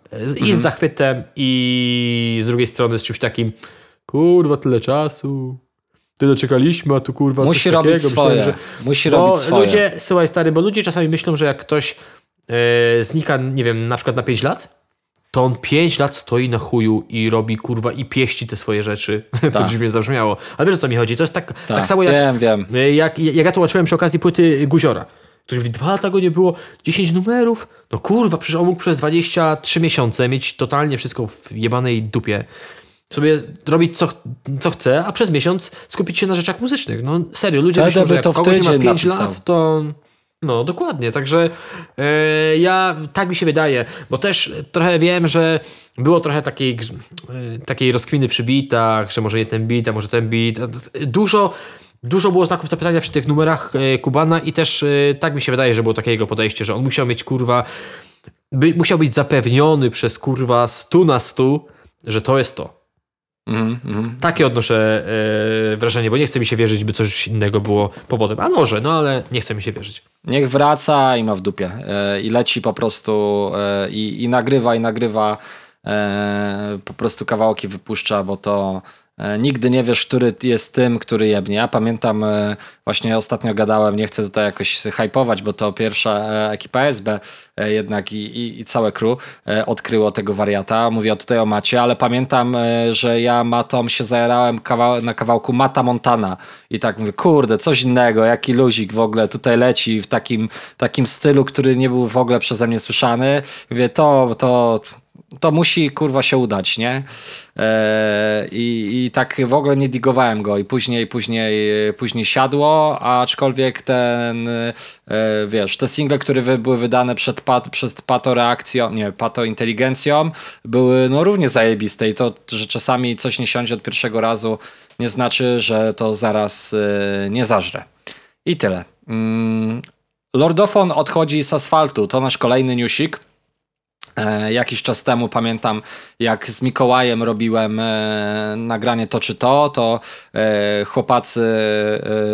I z zachwytem, i z drugiej strony z czymś takim, kurwa, tyle czasu. Tyle czekaliśmy, a tu kurwa.
Musi robić
takiego.
swoje.
Myślałem,
Musi
bo
robić swoje.
ludzie, słuchaj stary, bo ludzie czasami myślą, że jak ktoś e, znika, nie wiem, na przykład na 5 lat, to on 5 lat stoi na chuju i robi kurwa i pieści te swoje rzeczy. [laughs] to
Tak.
dziwnie zabrzmiało. Ale wiesz o co mi chodzi? To jest tak, tak, samo jak,
Wiem, wiem.
e, jak, jak ja tłumaczyłem przy okazji płyty Guziora. Ktoś mówi, dwa lata go nie było, 10 numerów. No kurwa, przecież on mógł przez 23 miesiące mieć totalnie wszystko w jebanej dupie. Sobie robić co, co chce, a przez miesiąc skupić się na rzeczach muzycznych. No serio, ludzie
Wtedy
myślą, że jak
to
kogoś nie ma
tydzień
5
napisał.
lat, to... No, dokładnie. Także e, ja, tak mi się wydaje, bo też trochę wiem, że było trochę takiej, e, takiej rozkminy przy bitach, że może nie ten bit, a może ten bit. Dużo, dużo było znaków zapytania przy tych numerach e, Kubana i też tak mi się wydaje, że było takie jego podejście, że on musiał mieć kurwa, by, musiał być zapewniony przez kurwa 100 na 100, że to jest to.
Mhm.
Takie odnoszę e, wrażenie, bo nie chce mi się wierzyć, by coś innego było powodem. A może, no ale nie chce mi się wierzyć.
Niech wraca i ma w dupie. E, I leci po prostu e, i, i nagrywa, i nagrywa. E, po prostu kawałki wypuszcza, bo to nigdy nie wiesz, który jest tym, który jebnie. Ja pamiętam, e, właśnie ostatnio gadałem, nie chcę tutaj jakoś hypować, bo to pierwsza e, ekipa SB e, jednak i, i, i całe crew e, odkryło tego wariata. Mówię tutaj o Macie, ale pamiętam, e, że ja Matą się zajarałem kawał na kawałku Mata Montana i tak mówię, kurde, coś innego, jaki luzik w ogóle tutaj leci w takim, takim stylu, który nie był w ogóle przeze mnie słyszany. Mówię, to, to, to musi kurwa się udać, nie? E, i, I tak w ogóle nie digowałem go i później, później, później siadło, aczkolwiek ten, e, wiesz, te single, które były wydane przed pat, przez pato reakcją, nie, pato inteligencją, były no równie zajebiste i to, że czasami coś nie siądzie od pierwszego razu, nie znaczy, że to zaraz e, nie zażre. I tyle. Mm, Lordofon odchodzi z asfaltu, to nasz kolejny newsik. E, jakiś czas temu pamiętam, jak z Mikołajem robiłem e, nagranie to czy to, to e, chłopacy,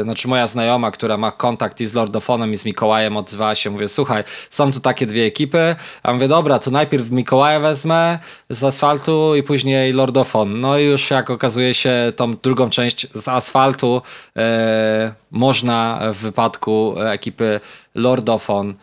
znaczy moja znajoma, która ma kontakt i z Lordofonem i z Mikołajem odzywała się, mówię, słuchaj, są tu takie dwie ekipy, a mówię, dobra, to najpierw Mikołaja wezmę z asfaltu i później Lordofon. No i już jak okazuje się, tą drugą część z asfaltu można w wypadku ekipy Lordofon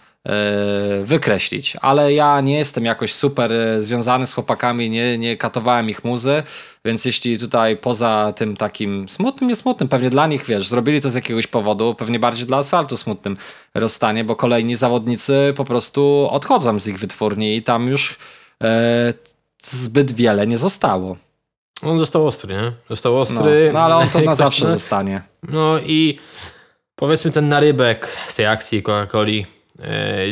wykreślić, ale ja nie jestem jakoś super e, związany z chłopakami, nie, nie katowałem ich muzy, więc jeśli tutaj poza tym takim smutnym, nie smutnym, pewnie dla nich, wiesz, zrobili to z jakiegoś powodu, pewnie bardziej dla asfaltu smutnym rozstanie, bo kolejni zawodnicy po prostu odchodzą z ich wytwórni i tam już e, zbyt wiele nie zostało.
On został ostry, nie? Został
No,
ostry.
no ale on to [laughs] na zawsze zostanie.
No i powiedzmy ten narybek z tej akcji Coca-Coli, e,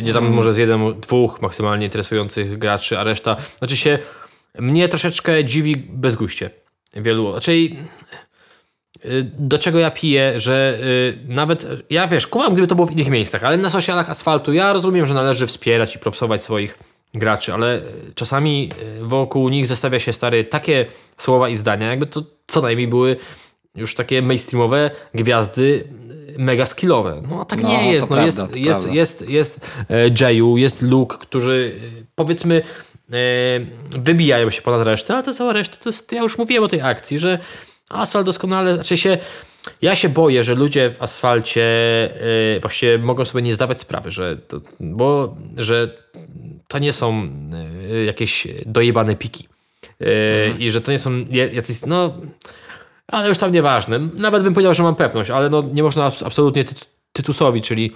gdzie tam może z jeden, dwóch maksymalnie interesujących graczy, a reszta, znaczy się, mnie troszeczkę dziwi bezguście wielu, znaczy y, do czego ja piję, że y, nawet, ja wiesz, kumam gdyby to było w innych miejscach, ale na socialach asfaltu ja rozumiem, że należy wspierać i propsować swoich graczy, ale czasami wokół nich zestawia się stary takie słowa i zdania, jakby to co najmniej były już takie mainstreamowe gwiazdy mega skillowe. No tak
No,
nie jest. No,
prawda,
jest, jest,
prawda.
jest, jest e, Jayu, jest Luke, którzy e, powiedzmy e, wybijają się ponad resztę, ale to cała reszta to jest, ja już mówiłem o tej akcji, że asfalt doskonale, znaczy się ja się boję, że ludzie w asfalcie e, właściwie mogą sobie nie zdawać sprawy, że to, bo, że to nie są jakieś dojebane piki. E, I że to nie są ja- jacyś, no ale już tam nieważne. Nawet bym powiedział, że mam pewność, ale no nie można abs- absolutnie tyt- Tytusowi, czyli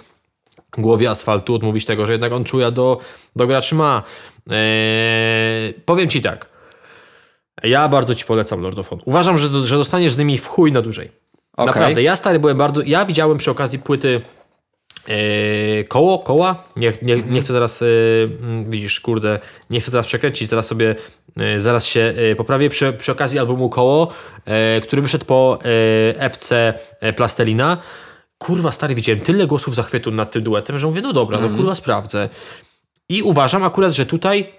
głowie asfaltu odmówić tego, że jednak on czuja do, do graczy ma. Eee, powiem ci tak. Ja bardzo ci polecam Lord of Honor. Uważam, że, że zostaniesz z nimi w chuj na dłużej.
Okej.
Naprawdę. Ja stary byłem bardzo... Ja widziałem przy okazji płyty koło, koła. Nie, nie, nie chcę teraz, e, mm, widzisz, kurde, nie chcę teraz przekręcić, teraz sobie, e, zaraz się poprawię. Przy, przy okazji albumu Koło, który wyszedł po epce Plastelina. Kurwa, stary, widziałem tyle głosów zachwytu nad tym duetem, że mówię, no dobra, no kurwa, sprawdzę. I uważam akurat, że tutaj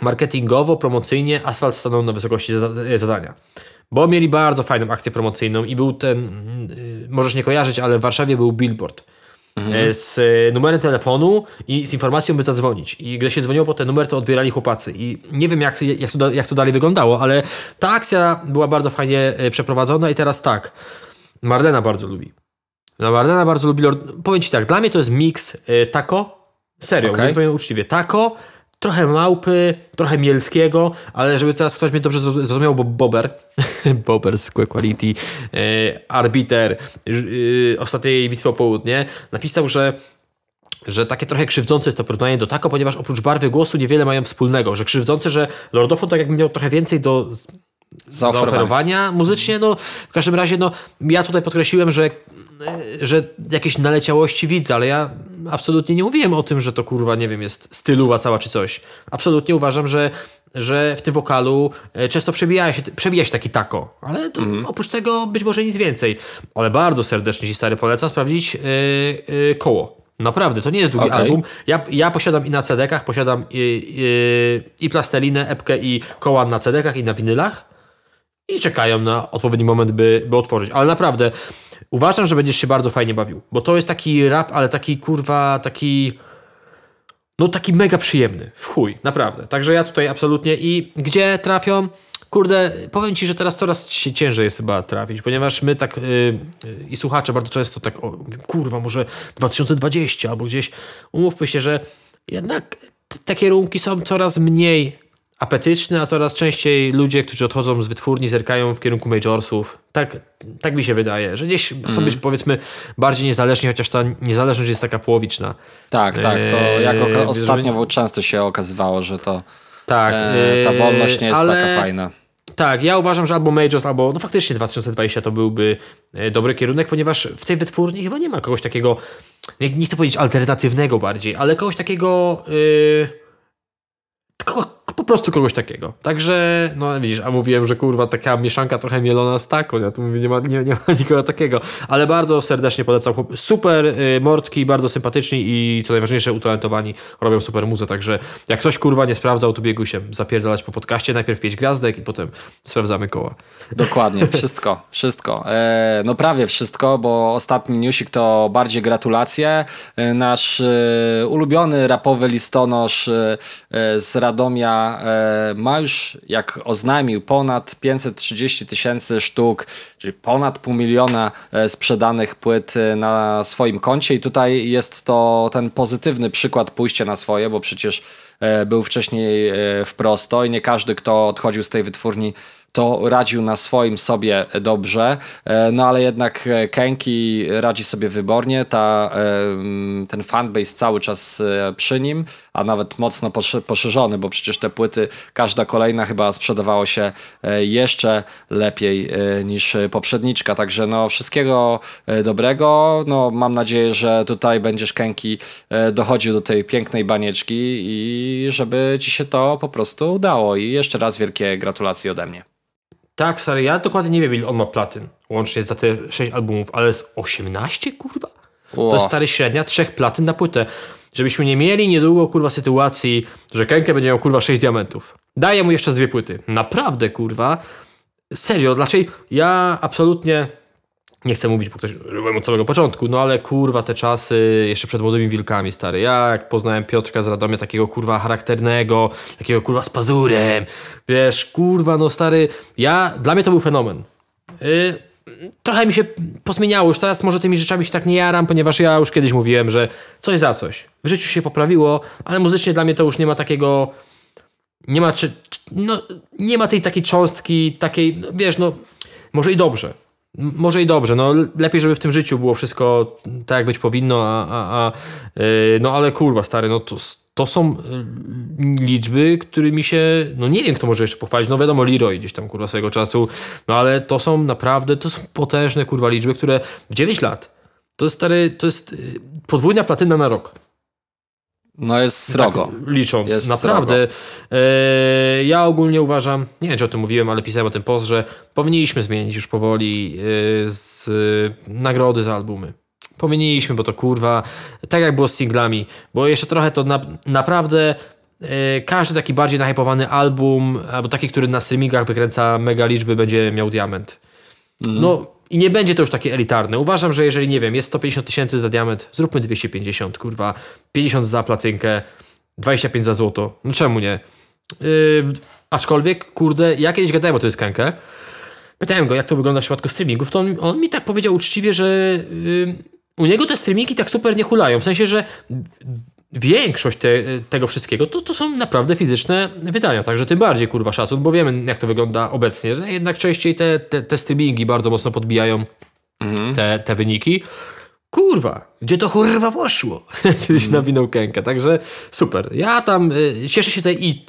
marketingowo, promocyjnie Asfalt stanął na wysokości zada- zadania. Bo mieli bardzo fajną akcję promocyjną i był ten, możesz nie kojarzyć, ale w Warszawie był billboard e, z e, numerem telefonu i z informacją, by zadzwonić. I gdy się dzwoniło po ten numer, to odbierali chłopacy. I nie wiem, jak, jak, to, jak to dalej wyglądało, ale ta akcja była bardzo fajnie e, przeprowadzona i teraz tak, Marlena bardzo lubi. No, Marlena bardzo lubi Lord... Powiem ci tak, dla mnie to jest miks y, taco, serio, okay. powiem uczciwie, taco, trochę małpy, trochę mielskiego, ale żeby teraz ktoś mnie dobrze zroz- zrozumiał, bo Bober, [laughs] Bober z Quality, y, arbiter y, ostatniej bitwy o południe, napisał, że że takie trochę krzywdzące jest to porównanie do Taco, ponieważ oprócz barwy głosu niewiele mają wspólnego, że krzywdzące, że Lordofon tak jakby miał trochę więcej do z-
Zaoferowanie.
zaoferowania muzycznie. No, w każdym razie, no, ja tutaj podkreśliłem, że, że jakieś naleciałości widzę, ale ja absolutnie nie mówiłem o tym, że to kurwa, nie wiem, jest styluwa cała czy coś. Absolutnie uważam, że że w tym wokalu e, często przebija się, przebija się taki tako, ale to oprócz tego być może nic więcej. Ale bardzo serdecznie Ci stary polecam sprawdzić e, e, koło. Naprawdę, to nie jest długi
Okej.
album. Ja, ja posiadam i na CD-kach, posiadam i, i, i plastelinę, epkę i koła na CD-kach i na winylach i czekają na odpowiedni moment, by, by otworzyć. Ale naprawdę, uważam, że będziesz się bardzo fajnie bawił, bo to jest taki rap, ale taki kurwa, taki no taki mega przyjemny, w chuj, naprawdę. Także ja tutaj absolutnie i gdzie trafią? Kurde, powiem Ci, że teraz coraz się ciężej jest chyba trafić, ponieważ my tak yy, i słuchacze bardzo często tak, o, kurwa, może 2020 albo gdzieś, umówmy się, że jednak te kierunki są coraz mniej apetyczne, a coraz częściej ludzie, którzy odchodzą z wytwórni, zerkają w kierunku majorsów. Tak, tak mi się wydaje, że gdzieś chcą być powiedzmy bardziej niezależni, chociaż ta niezależność jest taka połowiczna.
Tak, tak. To
Eee,
jak oka-
żeby-
ostatnio często się okazywało, że to
Tak.
e, ta
yy,
wolność nie jest
ale-
taka fajna.
Tak, ja uważam, że albo Majors, albo no faktycznie 2020 to byłby e, dobry kierunek, ponieważ w tej wytwórni chyba nie ma kogoś takiego, nie, nie chcę powiedzieć alternatywnego bardziej, ale kogoś takiego, yy, kogo, po prostu kogoś takiego. Także, no widzisz, a mówiłem, że kurwa taka mieszanka trochę mielona z taką, ja tu mówię, nie ma, nie, nie ma [laughs] nikogo takiego, ale bardzo serdecznie polecam. Super y, mordki, bardzo sympatyczni i co najważniejsze utalentowani, robią super muzę, także jak ktoś kurwa nie sprawdzał, to biegł się zapierdalać po podcaście, najpierw pięć gwiazdek i potem sprawdzamy koła.
Dokładnie, [laughs] wszystko, wszystko. E, no prawie wszystko, bo ostatni newsik to bardziej gratulacje. E, nasz e, ulubiony rapowy listonosz e, e, z Radomia e, ma już, jak oznajmił, ponad 530 tysięcy sztuk, czyli ponad pół miliona e, sprzedanych płyt e, na swoim koncie. I tutaj jest to ten pozytywny przykład pójścia na swoje, bo przecież był wcześniej w prosto i nie każdy, kto odchodził z tej wytwórni to radził na swoim sobie dobrze, e, no ale jednak e, Kenki radzi sobie wybornie, ta, e, ten fanbase cały czas przy nim, a nawet mocno poszerzony, bo przecież te płyty, każda kolejna chyba sprzedawało się jeszcze lepiej niż poprzedniczka, także no wszystkiego dobrego, no mam nadzieję, że tutaj będziesz Kenki dochodził do tej pięknej banieczki i żeby ci się to po prostu udało. I jeszcze raz wielkie gratulacje ode mnie.
Tak, stary, ja dokładnie nie wiem, ile on ma platyn łącznie za te 6 albumów, ale z 18, kurwa? To jest stary średnia trzech platyn na płytę. Żebyśmy nie mieli niedługo, kurwa, sytuacji, że Kenke będzie miał, kurwa, 6 diamentów. Daję mu jeszcze dwie płyty. Naprawdę, kurwa. Serio, dlaczego ja absolutnie Nie chcę mówić, bo ktoś byłem od samego początku, no ale kurwa te czasy jeszcze przed młodymi wilkami, stary. Ja jak poznałem Piotrka z Radomia, takiego kurwa charakternego, takiego kurwa z pazurem, wiesz, kurwa, no stary, ja, dla mnie to był fenomen. Y, trochę mi się pozmieniało, już teraz może tymi rzeczami się tak nie jaram, ponieważ ja już kiedyś mówiłem, że coś za coś. W życiu się poprawiło, ale muzycznie dla mnie to już nie ma takiego nie ma, czy- no, nie ma tej takiej cząstki, takiej, no, wiesz, no, może i dobrze. Może i dobrze, no le- lepiej, żeby w tym życiu było wszystko tak, jak być powinno, a, a, a yy, no ale kurwa, stary, no to, to są y, liczby, którymi się, no nie wiem, kto może jeszcze pochwalić, no wiadomo, Leroy gdzieś tam, kurwa, swojego czasu, no ale to są naprawdę, to są potężne, kurwa, liczby, które w 9 lat, to jest, stary, to jest y, podwójna platyna na rok.
No jest srogo.
Tak, licząc,
Jest
naprawdę. E, ja ogólnie uważam, nie wiem czy o tym mówiłem, ale pisałem o tym post, że powinniśmy zmienić już powoli e, z e, nagrody za albumy. Powinniśmy, bo to kurwa, tak jak było z singlami, bo jeszcze trochę to na, naprawdę każdy taki bardziej nahypowany album, albo taki, który na streamingach wykręca mega liczby, będzie miał diament. No i nie będzie to już takie elitarne. Uważam, że jeżeli, nie wiem, jest 150 tysięcy za diament, zróbmy 250, kurwa, 50 za platynkę, 25 za złoto. No czemu nie? Yy, aczkolwiek, kurde, ja kiedyś gadałem o tej skankę. Pytałem go, jak to wygląda w przypadku streamingów, to on, on mi tak powiedział uczciwie, że yy, u niego te streamingi tak super nie hulają. W sensie, że większość te, tego wszystkiego to, to są naprawdę fizyczne wydania, także tym bardziej kurwa szacun, bo wiemy jak to wygląda obecnie, że jednak częściej te, te, te streamingi bardzo mocno podbijają te, te wyniki. Kurwa, gdzie to kurwa poszło? [laughs] Kiedyś nawinął kękę, także super. Ja tam y, cieszę się i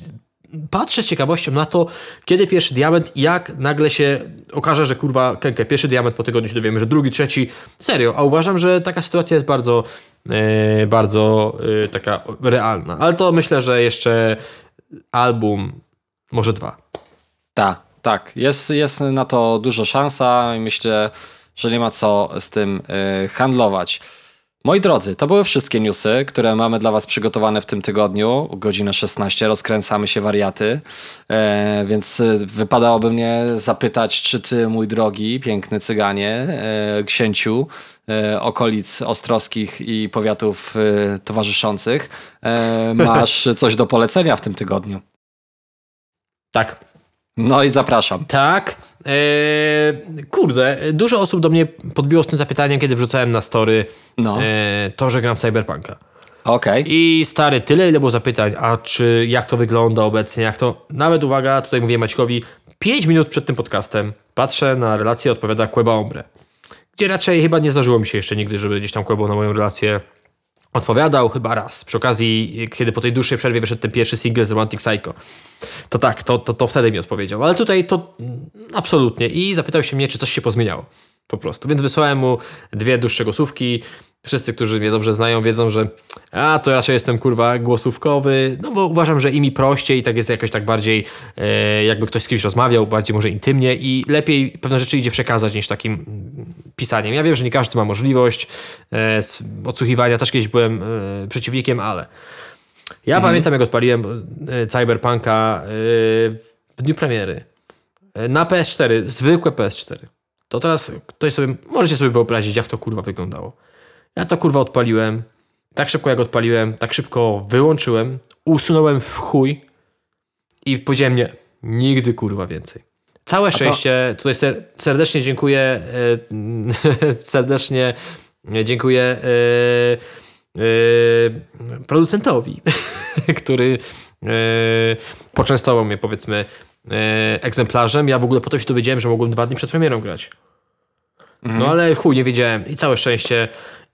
patrzę z ciekawością na to, kiedy pierwszy diament i jak nagle się okaże, że kurwa kękę, pierwszy diament po tygodniu się dowiemy, że drugi, trzeci. Serio, a uważam, że taka sytuacja jest bardzo, bardzo e, taka realna. Ale to myślę, że jeszcze album, może dwa.
Tak, tak. Jest, jest na to duża szansa i myślę, że nie ma co z tym y, handlować. Moi drodzy, to były wszystkie newsy, które mamy dla Was przygotowane w tym tygodniu. Godzinę 16 rozkręcamy się wariaty, e, więc wypadałoby mnie zapytać, czy Ty, mój drogi, piękny cyganie, e, księciu e, okolic ostrowskich i powiatów e, towarzyszących, e, masz [laughs] coś do polecenia w tym tygodniu.
Tak.
No i zapraszam.
Tak. E, kurde, dużo osób do mnie podbiło z tym zapytaniem, kiedy wrzucałem na story
No,
e, to, że gram w Cyberpunka.
okej.
I stary, tyle ile było zapytań, a czy jak to wygląda obecnie, jak to. Nawet uwaga, tutaj mówię Maćkowi, 5 minut przed tym podcastem patrzę na relację, odpowiada Queba Ombre. Raczej chyba nie zdarzyło mi się jeszcze nigdy, żeby gdzieś tam Quebo na moją relację odpowiadał, chyba raz. Przy okazji, kiedy po tej dłuższej przerwie wyszedł ten pierwszy single z Romantic Psycho. To tak, to, to, to wtedy mi odpowiedział. Ale tutaj to absolutnie. I zapytał się mnie, czy coś się pozmieniało. Po prostu. Więc wysłałem mu dwie dłuższe głosówki. Wszyscy, którzy mnie dobrze znają, wiedzą, że a to raczej jestem kurwa głosówkowy. No bo uważam, że i mi prościej, i tak jest jakoś tak bardziej, e, jakby ktoś z kimś rozmawiał, bardziej może intymnie i lepiej pewne rzeczy idzie przekazać niż takim mm, pisaniem. Ja wiem, że nie każdy ma możliwość e, odsłuchiwania. Też kiedyś byłem e, przeciwnikiem, ale ja pamiętam, jak odpaliłem e, Cyberpunka e, w dniu premiery e, na PS4, zwykłe PS4. To teraz ktoś sobie, możecie sobie wyobrazić, jak to kurwa wyglądało. Ja to kurwa odpaliłem, tak szybko jak odpaliłem, tak szybko wyłączyłem, usunąłem w chuj i powiedziałem nie, nigdy kurwa więcej. Całe szczęście, tutaj ser- serdecznie dziękuję, e, [laughs] serdecznie dziękuję e, e, producentowi, [laughs] który poczęstował mnie powiedzmy egzemplarzem. Ja w ogóle potem się dowiedziałem, że mogłem dwa dni przed premierą grać. No ale chuj, nie wiedziałem i całe szczęście.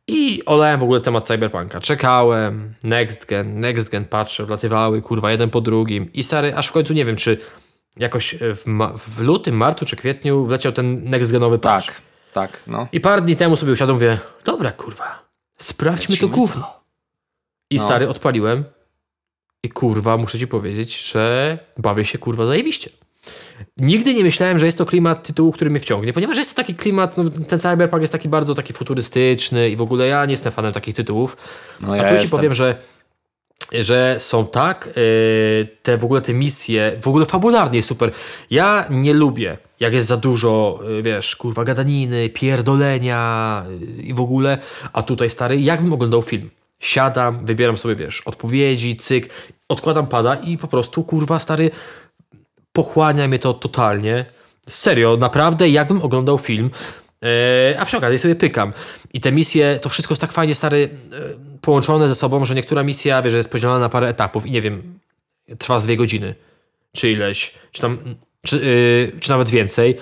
I olałem w ogóle temat Cyberpunka. Czekałem, next gen, next gen, patrzę, wlatywały, kurwa, jeden po drugim. I stary, aż w końcu nie wiem, czy jakoś e, w, w lutym, marcu czy kwietniu wleciał ten next genowy patch.
Tak, tak, no.
I parę dni temu sobie usiadłem, mówię, dobra kurwa, sprawdźmy to
Lecimy
gówno. I
No.
stary, odpaliłem i kurwa, muszę ci powiedzieć, że bawię się kurwa zajebiście. Nigdy nie myślałem, że jest to klimat tytułu, który mnie wciągnie, ponieważ jest to taki klimat, no, ten cyberpunk jest taki bardzo taki futurystyczny i w ogóle ja nie jestem fanem takich tytułów.
no
A
ja
tu ci
jestem.
powiem, że że są tak, yy, te w ogóle te misje, w ogóle fabularnie jest super. Ja nie lubię, jak jest za dużo, yy, wiesz, kurwa, gadaniny, pierdolenia yy, i w ogóle, a tutaj stary, jakbym oglądał film. Siadam, wybieram sobie, wiesz, odpowiedzi, cyk, odkładam pada i po prostu, kurwa, stary, pochłania mnie to totalnie. Serio, naprawdę, jakbym oglądał film, e, a przy okazji sobie pykam. I te misje, to wszystko jest tak fajnie, stary, e, połączone ze sobą, że niektóra misja, wiesz, jest podzielona na parę etapów i nie wiem, trwa z dwie godziny, czy ileś, czy tam, czy, e, czy nawet więcej.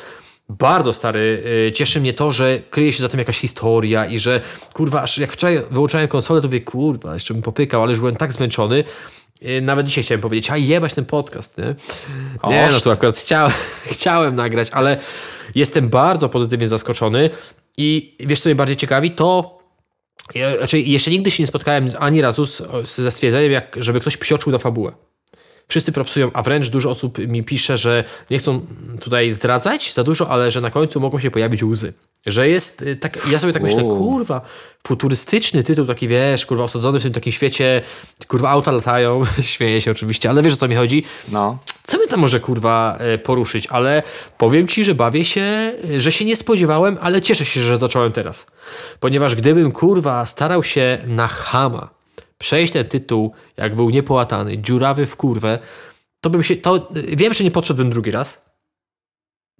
Bardzo stary, e, cieszy mnie to, że kryje się za tym jakaś historia i że, kurwa, aż jak wczoraj wyłączałem konsolę, to mówię, kurwa, jeszcze bym popykał, ale już byłem tak zmęczony, nawet dzisiaj chciałem powiedzieć, a jebać ten podcast, nie? Nie, no to akurat chciałem, [laughs] chciałem nagrać, ale jestem bardzo pozytywnie zaskoczony i wiesz, co mnie bardziej ciekawi, to ja, znaczy jeszcze nigdy się nie spotkałem ani razu z, z, ze stwierdzeniem, jak, żeby ktoś psioczył na fabułę. Wszyscy propsują, a wręcz dużo osób mi pisze, że nie chcą tutaj zdradzać za dużo, ale że na końcu mogą się pojawić łzy. Że jest y, tak, ja sobie tak myślę, kurwa, futurystyczny tytuł, taki wiesz, kurwa, osadzony w tym takim świecie, kurwa, auta latają, [laughs] śmieję się oczywiście, ale wiesz o co mi chodzi?
No.
Co by tam może kurwa e, poruszyć, ale powiem ci, że bawię się, że się nie spodziewałem, ale cieszę się, że zacząłem teraz. Ponieważ gdybym kurwa starał się na chama przejść ten tytuł, jak był niepołatany, dziurawy w kurwę, to bym się, to wiem, że nie podszedłbym drugi raz.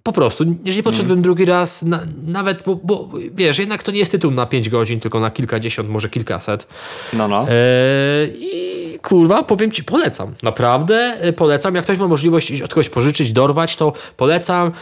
Po prostu, jeżeli podszedłbym mm. drugi raz, na, nawet, bo, bo, wiesz, jednak to nie jest tytuł na 5 godzin, tylko na kilkadziesiąt, może kilkaset.
No, no.
E, I kurwa, powiem ci, polecam. Naprawdę e, polecam. Jak ktoś ma możliwość od kogoś pożyczyć, dorwać, to polecam.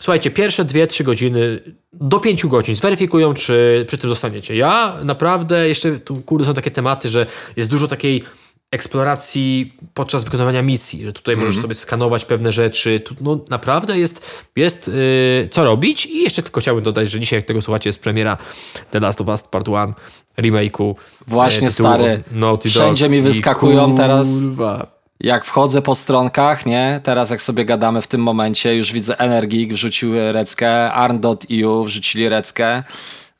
Słuchajcie, pierwsze dwie, trzy godziny do pięciu godzin zweryfikują, czy przy tym zostaniecie. Ja naprawdę, jeszcze tu kurde są takie tematy, że jest dużo takiej eksploracji podczas wykonywania misji, że tutaj możesz sobie skanować pewne rzeczy. Tu, no naprawdę jest, jest yy, co robić i jeszcze tylko chciałbym dodać, że dzisiaj jak tego słuchacie jest premiera The Last of Us Part 1 remake'u.
Właśnie
e,
stary.
Naughty Dog.
Wszędzie mi
I
wyskakują teraz
kurwa.
jak wchodzę po stronkach, nie? Teraz jak sobie gadamy w tym momencie, już widzę Energik wrzucił reckę, Arn.eu wrzucili reckę.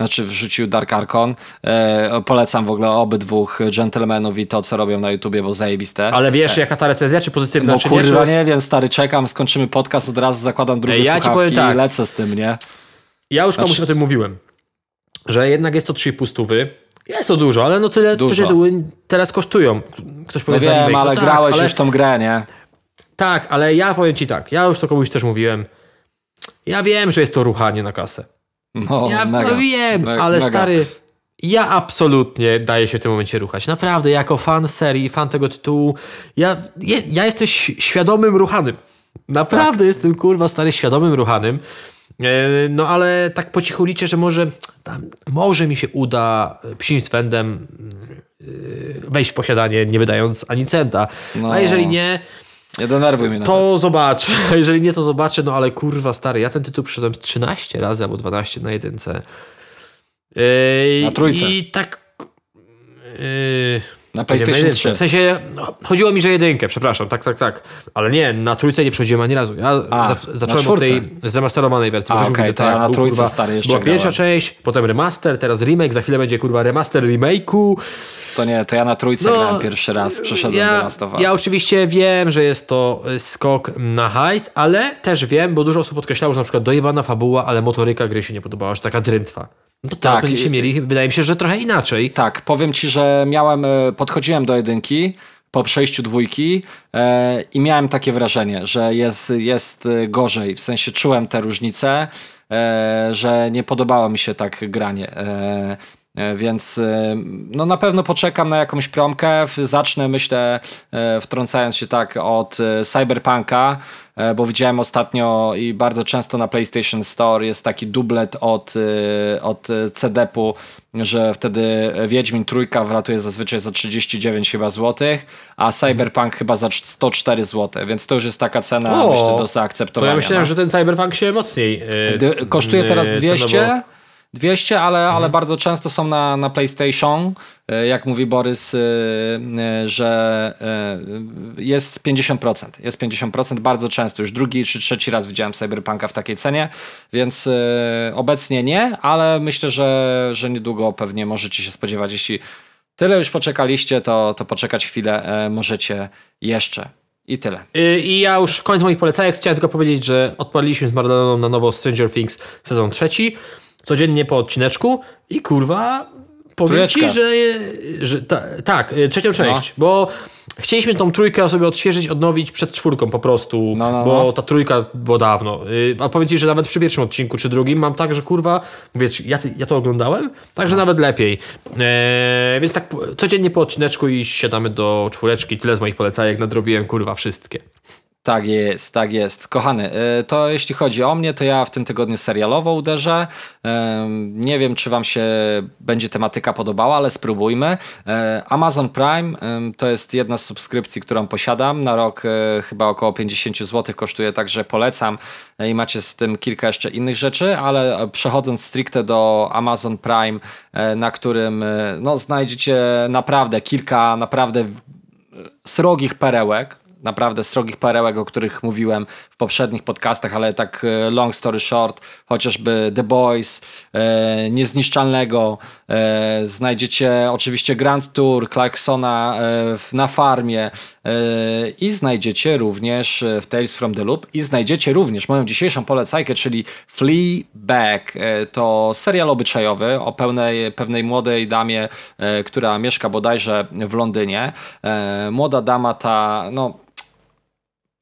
Znaczy wrzucił Dark Archon. E, polecam w ogóle obydwóch gentlemanów i to, co robią na YouTubie, bo zajebiste.
Ale wiesz, jaka ta recenzja, czy pozytywna,
no
czy
kurwa,
nie?
nie wiem, stary, czekam, skończymy podcast, od razu zakładam drugie
ja
słuchawki
tak.
i lecę z tym, nie?
Ja już komuś
Znaczy-
o tym mówiłem, że jednak jest to 3,5 stówy. Jest to dużo, ale no tyle
Dużo.
tytuły teraz kosztują. Ktoś
No
powie za
wiem, ale
no
grałeś
tak, ale,
już w tą grę, nie?
Tak, ale ja powiem ci tak, ja już to komuś też mówiłem. Ja wiem, że jest to ruchanie na kasę.
No,
Ja
mega,
no wiem, ale
mega.
stary, ja absolutnie daję się w tym momencie ruchać. Naprawdę, jako fan serii, fan tego tytułu, ja, ja, ja jestem świadomym ruchanym. Naprawdę
Tak.
jestem, kurwa, stary, świadomym ruchanym. E, No ale tak po cichu liczę, że może, tam, może mi się uda e, psim swędem e, wejść w posiadanie, nie wydając ani centa.
No.
A jeżeli nie,
Nie denerwuj mnie nawet.
to zobaczę. A [laughs] jeżeli nie, to zobaczę. No ale kurwa, stary, ja ten tytuł przyszedłem 13 razy albo 12 na jedynce. Yy,
Na trójce.
I tak. Yy,
Na
nie,
PlayStation
jedynce.
3.
W sensie, no, chodziło mi, że jedynkę, przepraszam, tak, tak, tak. Ale nie, na trójce nie przechodziłem ani razu. Ja
A,
za,
na
zacząłem od tej
czwórce.
zamasterowanej wersji.
A,
mówi,
to ja
tak,
na trójce,
kurwa,
stary, jeszcze
Była pierwsza część, potem remaster, teraz remake, za chwilę będzie kurwa remaster remake'u.
To nie, to ja na trójce
No,
grałem pierwszy raz, przeszedłem do
Ja,
Last of Us.
ja oczywiście wiem, że jest to y, skok na hajs, ale też wiem, bo dużo osób podkreślało, że na przykład dojebana fabuła, ale motoryka gry się nie podobała, że taka drętwa. No to teraz
Tak,
będziecie mieli, wydaje mi się, że trochę inaczej.
Tak, powiem ci, że miałem, e, podchodziłem do jedynki po przejściu dwójki e, i miałem takie wrażenie, że jest, jest e, gorzej, w sensie czułem te różnice, e, że nie podobało mi się tak granie. E, Więc e, no na pewno poczekam na jakąś promkę. Zacznę, myślę, e, wtrącając się tak od e, Cyberpunka, e, bo widziałem ostatnio i bardzo często na PlayStation Store jest taki dublet od, e, od e, CD-pu, że wtedy Wiedźmin trójka wlatuje zazwyczaj za 39 chyba złotych, a Cyberpunk chyba za 104 zł, więc to już jest taka cena,
O,
myślę, do
To
zaakceptowania.
ja myślałem,
no.
że ten Cyberpunk się mocniej. y, c-
Kosztuje teraz 200,
cenowo-
200 ale,
Mhm.
ale bardzo często są na, na PlayStation. E, Jak mówi Borys, e, e, że jest 50%. Jest 50% bardzo często. Już drugi czy trzeci raz widziałem Cyberpunka w takiej cenie, więc obecnie nie, ale myślę, że, że niedługo pewnie możecie się spodziewać, jeśli Tyle już poczekaliście, to, to poczekać chwilę możecie jeszcze. I tyle.
I ja już koniec moich polecajek. Chciałem tylko powiedzieć, że odpaliliśmy z Marleną na nowo Stranger Things sezon trzeci. Codziennie po odcineczku i kurwa powiem ci, że, że ta, tak, y, trzecią część, bo chcieliśmy tą trójkę sobie odświeżyć, odnowić przed czwórką po prostu,
No, no,
bo
no.
ta trójka było dawno. Y, A powiem ci, że nawet przy pierwszym odcinku czy drugim mam tak, że kurwa, ci, ja, ja to oglądałem, także nawet lepiej. Eee, więc tak codziennie po odcineczku i siadamy do czwóreczki. Tyle z moich polecajek, nadrobiłem kurwa wszystkie.
Tak jest, tak jest. Kochany, y, to jeśli chodzi o mnie, to ja w tym tygodniu serialowo uderzę. Nie wiem, czy Wam się będzie tematyka podobała, ale spróbujmy. E, Amazon Prime to jest jedna z subskrypcji, którą posiadam. Na rok e, chyba około 50 zł kosztuje, także polecam E, i macie z tym kilka jeszcze innych rzeczy, ale przechodząc stricte do Amazon Prime, na którym no, znajdziecie naprawdę kilka naprawdę srogich perełek, naprawdę srogich perełek, o których mówiłem w poprzednich podcastach, ale tak e, long story short, chociażby The Boys, e, Niezniszczalnego, e, znajdziecie oczywiście Grand Tour, Clarksona e, na farmie e, i znajdziecie również e, w Tales from the Loop i znajdziecie również moją dzisiejszą polecajkę, czyli Fleabag. To serial obyczajowy o pełnej, pewnej młodej damie, która mieszka bodajże w Londynie. Młoda dama ta, no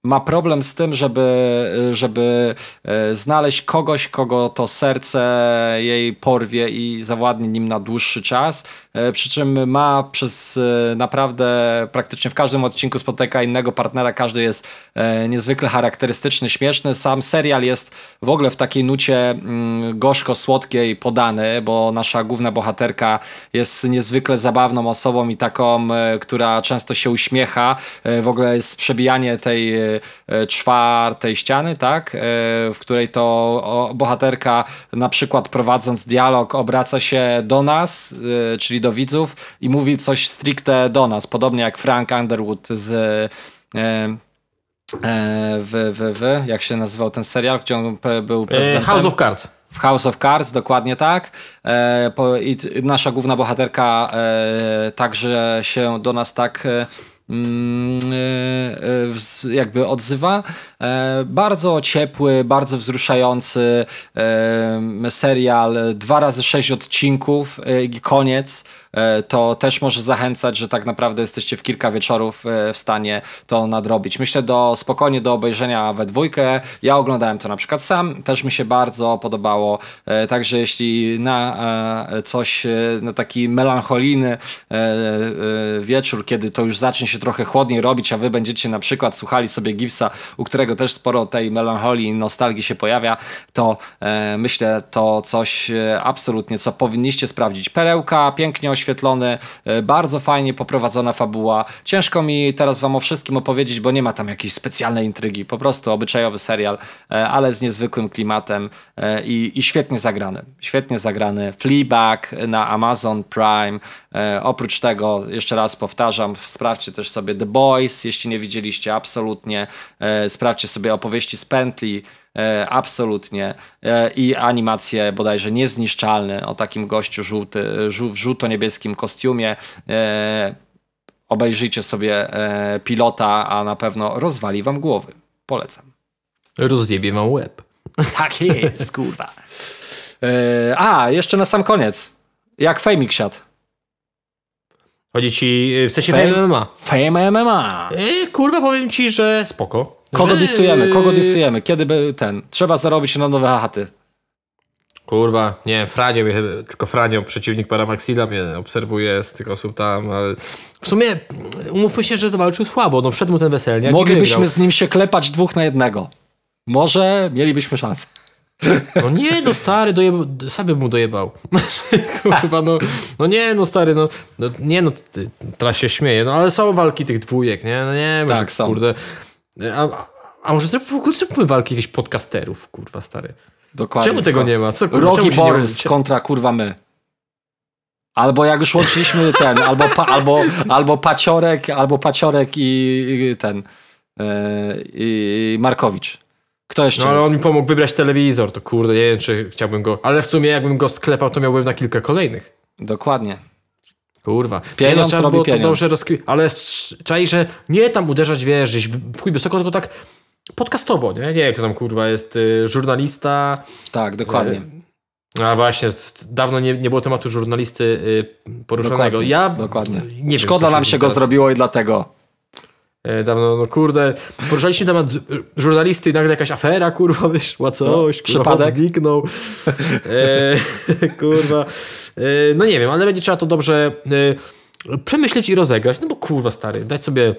ma problem z tym, żeby, żeby e, znaleźć kogoś, kogo to serce jej porwie i zawładnie nim na dłuższy czas. E, Przy czym ma przez e, naprawdę praktycznie w każdym odcinku spotyka innego partnera, każdy jest niezwykle charakterystyczny, śmieszny. Sam serial jest w ogóle w takiej nucie mm, gorzko-słodkiej podany, bo nasza główna bohaterka jest niezwykle zabawną osobą i taką, która często się uśmiecha. W ogóle jest przebijanie tej czwartej ściany, tak? E, W której to bohaterka na przykład prowadząc dialog obraca się do nas, e, czyli do widzów i mówi coś stricte do nas, podobnie jak Frank Underwood z e, e, w, w, w, jak się nazywał ten serial, gdzie on był
E,
prezydentem?
House of Cards.
W House of Cards, dokładnie tak. E, I nasza główna bohaterka e, także się do nas tak e, e, e, jakby odzywa. E, bardzo ciepły, bardzo wzruszający e, serial, dwa razy sześć odcinków e, i koniec. E, To też może zachęcać, że tak naprawdę jesteście w kilka wieczorów e, w stanie to nadrobić. Myślę do spokojnie do obejrzenia we dwójkę. Ja oglądałem to na przykład sam, też mi się bardzo podobało. E, Także jeśli na coś, na taki melancholijny wieczór, kiedy to już zacznie się trochę chłodniej robić, a wy będziecie na przykład słuchali sobie Gipsa, u którego też sporo tej melancholii i nostalgii się pojawia, to myślę to coś absolutnie, co powinniście sprawdzić. Perełka, pięknie oświetlony, e, bardzo fajnie poprowadzona fabuła. Ciężko mi teraz wam o wszystkim opowiedzieć, bo nie ma tam jakiejś specjalnej intrygi, po prostu obyczajowy serial, e, ale z niezwykłym klimatem e, i, i świetnie zagrany. Świetnie zagrany. Fleabag na Amazon Prime. Oprócz tego, jeszcze raz powtarzam, sprawdźcie też sobie The Boys, jeśli nie widzieliście, absolutnie. Sprawdźcie sobie opowieści z pętli, absolutnie. E, I animację bodajże niezniszczalny o takim gościu żółty, żół, w żółto-niebieskim kostiumie. E, Obejrzyjcie sobie e, pilota, a na pewno rozwali wam głowy. Polecam.
Rozjebie wam łeb. [laughs]
Tak jest, kurwa. E, a, jeszcze na sam koniec. Jak Fejmik siadł?
Chodzi ci w sensie
Fame?
MMA.
Fame MMA.
Yy, kurwa, powiem ci, że spoko.
Kogo
że,
disujemy? Kogo disujemy? Kiedy by ten? Trzeba zarobić na nowe chaty.
Kurwa, nie wiem, Franio, tylko Franio, przeciwnik Paramaxila mnie obserwuje z tych osób tam, ale w sumie umówmy się, że zawalczył słabo, no wszedł mu ten weselniak
Moglibyśmy z nim się klepać dwóch na jednego. Może mielibyśmy szansę.
No nie, no stary, dojeb... sam bym mu dojebał. [laughs] Kurwa, no, no nie, no stary, no, no nie, no teraz się śmieję, no ale są walki tych dwójek, nie, no nie,
Tak,
może,
są.
kurde, a, a może zróbmy walki jakichś podcasterów, kurwa, stary.
Dokładnie.
Czemu tego nie ma? Co, kurwa,
Rogi Borys kontra kurwa my. Albo jak już łączyliśmy ten, [laughs] albo, pa, albo, albo Paciorek, albo Paciorek i, i ten e, i Markowicz. Kto jeszcze
No ale
jest?
on mi pomógł wybrać telewizor, to kurde, nie wiem czy chciałbym go, ale w sumie jakbym go sklepał, to miałbym na kilka kolejnych.
Dokładnie.
Kurwa.
Pieniądz
trzeba
robi
było
pieniądz.
to dobrze rozkry... Ale czai, że nie tam uderzać, wiesz, gdzieś w chuj wysoko, tylko tak podcastowo, nie? Nie wiem, kto tam kurwa jest y, żurnalista.
Tak, dokładnie.
A właśnie, dawno nie, nie było tematu żurnalisty y, poruszonego.
Dokładnie,
ja
dokładnie.
nie wiem,
Szkoda
co
nam się go
teraz-
zrobiło i dlatego.
E, Dawno, no kurde, poruszaliśmy temat y, żurnalisty i nagle jakaś afera, kurwa, wyszła coś,
No,
kurwa,
przypadek.
zniknął. E, [laughs] kurwa. E, no nie wiem, ale będzie trzeba to dobrze e, przemyśleć i rozegrać, no bo kurwa stary, dać sobie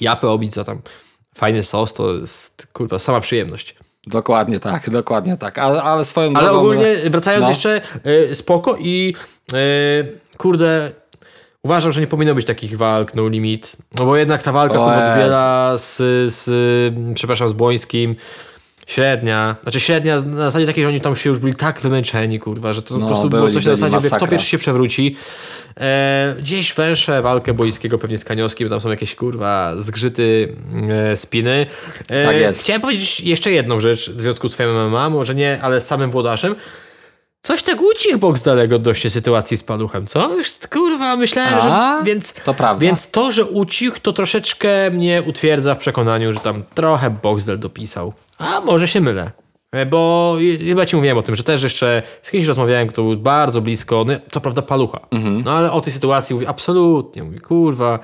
japę obić za tam fajny sos, to jest kurwa sama przyjemność.
Dokładnie tak, dokładnie tak. Ale, ale swoją
Ale
drogą...
ogólnie, wracając
No.
jeszcze, e, spoko i kurde, uważam, że nie powinno być takich walk no limit, no bo jednak ta walka
O
kurwa
Jezu.
Dubiela z, z, przepraszam, z Błońskim, średnia, znaczy średnia na zasadzie takiej, że oni tam się już byli tak wymęczeni, kurwa, że to
No,
po prostu
byli,
było coś na zasadzie, mówię, kto
masakra.
pierwszy się przewróci. E, gdzieś węszę walkę boiskiego pewnie z Kaniowskim, tam są jakieś kurwa zgrzyty, e, spiny. E,
Tak jest.
Chciałem powiedzieć jeszcze jedną rzecz w związku z twoim MMA, może nie, ale z samym włodarzem. Coś tak ucichł boks daleko odnośnie sytuacji z paluchem, co? Kurwa, myślałem,
A,
że... Więc,
to prawda.
Więc to, że ucichł, to troszeczkę mnie utwierdza w przekonaniu, że tam trochę Boxdel dopisał. A może się mylę. E, Bo chyba ci mówiłem o tym, że też jeszcze z kimś rozmawiałem, kto był bardzo blisko, no, co prawda palucha.
Mhm.
No ale o tej sytuacji mówi absolutnie, mówi kurwa,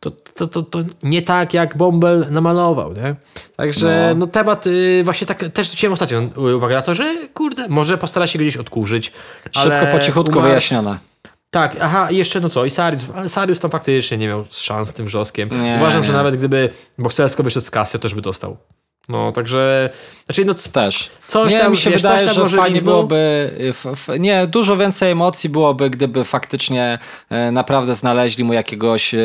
to, to, to, to nie tak jak Bombel namalował, nie? Także no, temat y, właśnie tak, też zwróciłem ostatnio y, uwagę na to, że kurde, może postara się gdzieś odkurzyć.
Szybko, po cichutku wyjaśnione.
tak, aha, jeszcze no co, i Sarius, Sarius tam faktycznie nie miał szans z tym wrzoskiem.
Nie,
Uważam, że
nie.
nawet gdyby boksersko wyszedł z Casio, też by dostał. No, także, znaczy no,
Też.
Coś
nie,
tam,
mi się
wiesz,
wydaje, że fajnie byłoby. F, f, nie, dużo więcej emocji byłoby, gdyby faktycznie e, naprawdę znaleźli mu jakiegoś e,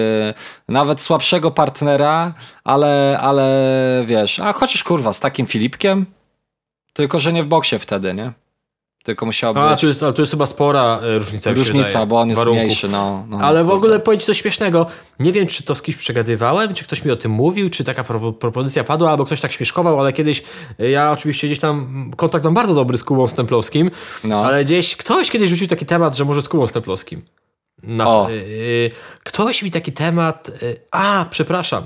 nawet słabszego partnera, ale, ale wiesz, a chociaż kurwa, z takim Filipkiem, tylko że nie w boksie wtedy, nie? Tylko musiał
a, tu jest, ale tu jest chyba spora e, różnica.
różnica, bo on jest
warunków.
mniejszy. No, no,
Ale w ogóle powiem ci coś śmiesznego. Nie wiem, czy to z kimś przegadywałem, czy ktoś mi o tym mówił, czy taka pro propozycja padła, albo ktoś tak śmieszkował, ale kiedyś y, ja oczywiście gdzieś tam kontakt mam bardzo dobry z Kubą Stemplowskim,
No.
ale gdzieś ktoś kiedyś rzucił taki temat, że może z Kubą Stemplowskim. Na, y, y, ktoś mi taki temat. Y, a, przepraszam.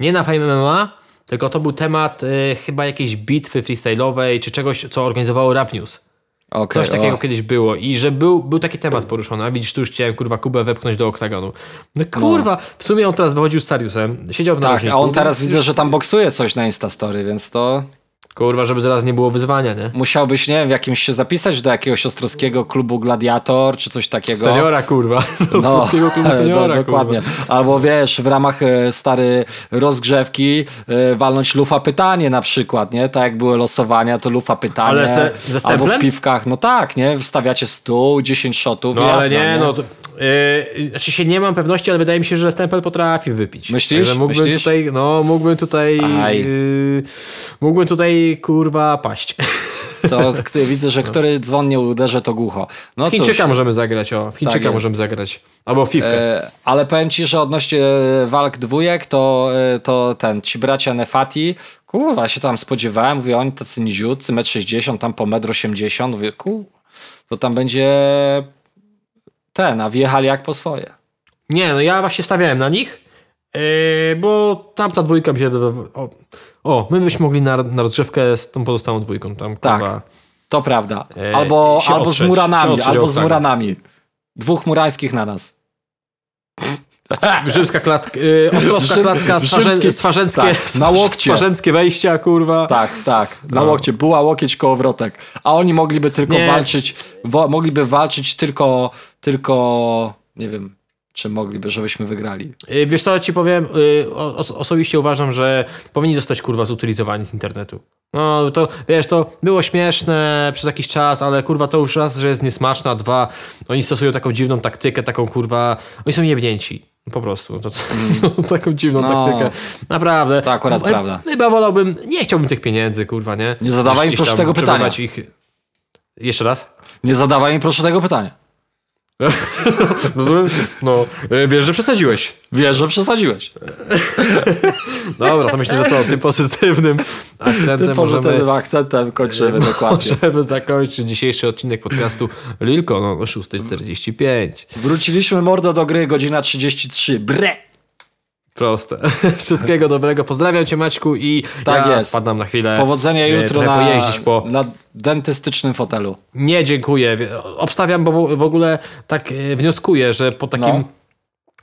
Nie na Fame MMA, tylko to był temat chyba jakiejś bitwy freestyle'owej, czy czegoś, co organizowało Rap News.
Okej,
Coś takiego
o.
kiedyś było i że był, był taki temat poruszony, a widzisz, tu już chciałem kurwa Kubę wepchnąć do oktagonu. No kurwa, w sumie on teraz wychodził z Sariusem, siedział w
Tak,
narożniku.
a on teraz widzę,
już-
że tam boksuje coś na Instastory, więc to
Kurwa, żeby zaraz nie było wyzwania, nie?
musiałbyś, nie wiem, w jakimś się zapisać do jakiegoś ostrowskiego klubu Gladiator, czy coś takiego.
Seniora kurwa, [laughs] do
No,
no, klubu [laughs] seniora
do, dokładnie.
Kurwa.
Albo wiesz, w ramach e, stary rozgrzewki e, walnąć lufa pytanie na przykład, nie? Tak jak były losowania, to lufa pytanie.
Ale se- ze
albo w piwkach, no tak, nie? Wstawiacie stół, 10 shotów,
No ale
jasne,
nie, no to, yy, znaczy się nie mam pewności, ale wydaje mi się, że Stempel potrafi wypić.
Myślisz?
Także mógłbym
Myślisz?
tutaj, no mógłbym tutaj,
Aj.
yy, mógłbym tutaj kurwa paść. [laughs]
To widzę, że który dzwon nie uderzy, to głucho. No cóż.
Chińczyka możemy zagrać, o, w Chińczyka
jest.
możemy zagrać. Albo w Fivkę.
E, ale powiem ci, że odnośnie e, walk dwójek, to, e, to ten, ci bracia Nefati, kurwa, się tam spodziewałem, mówię, oni tacy niziutcy, 1,60 m, tam po 1,80 m, mówię, ku, to tam będzie ten, a wjechali jak po swoje.
Nie, no ja właśnie stawiałem na nich, yy, bo tamta dwójka mi się... O, o my byśmy mogli na, na rozgrzewkę z tą pozostałą dwójką tam,
Tak.
kurwa.
To prawda.
E,
Albo,
się
albo z
otrzeć, się
Muranami,
otrzeć
albo z
oktagon.
Muranami. Dwóch murańskich na nas. [laughs]
Rzymska klatka, yy, ostrowska
Rzym-
klatka, swarzęckie,
tak, na łokcie.
swarzęckie wejścia, kurwa.
Tak, tak. Na
No.
łokcie. Była łokieć kołowrotek. A oni mogliby tylko
Nie.
walczyć, wo, mogliby walczyć tylko, tylko, nie wiem, czy mogliby, żebyśmy wygrali.
Yy, Wiesz co, ja ci powiem, o- os- osobiście uważam, że powinni zostać kurwa zutylizowani z internetu. No to, wiesz, to było śmieszne przez jakiś czas, ale kurwa to już raz, że jest niesmaczne, a dwa, oni stosują taką dziwną taktykę, taką kurwa, oni są jebnięci. Po prostu, to, to, [laughs] taką dziwną
No.
taktykę. Naprawdę.
To akurat
Ch-
prawda.
Chyba wolałbym, nie chciałbym tych pieniędzy, kurwa, nie?
Nie zadawaj mi proszę tego pytania.
Ich... Jeszcze raz?
Nie zadawaj mi proszę tego pytania. [laughs]
No, e, wiesz, że przesadziłeś.
Wiesz, że przesadziłeś. [laughs]
Dobra, to myślę, że co, tym pozytywnym akcentem
Tym pozytywnym
możemy,
akcentem kończymy dokładnie.
możemy zakończyć dzisiejszy odcinek podcastu Lilko, no 6.45.
Wróciliśmy mordo do gry, godzina 33. Bre!
Proste. [laughs] Wszystkiego dobrego. Pozdrawiam cię Maćku i
Tak
ja
jest.
spadam na chwilę.
Powodzenia
e,
jutro na,
pojeździć po...
na dentystycznym fotelu.
Nie, dziękuję. Obstawiam, bo w- ogóle tak e, wnioskuję, że po takim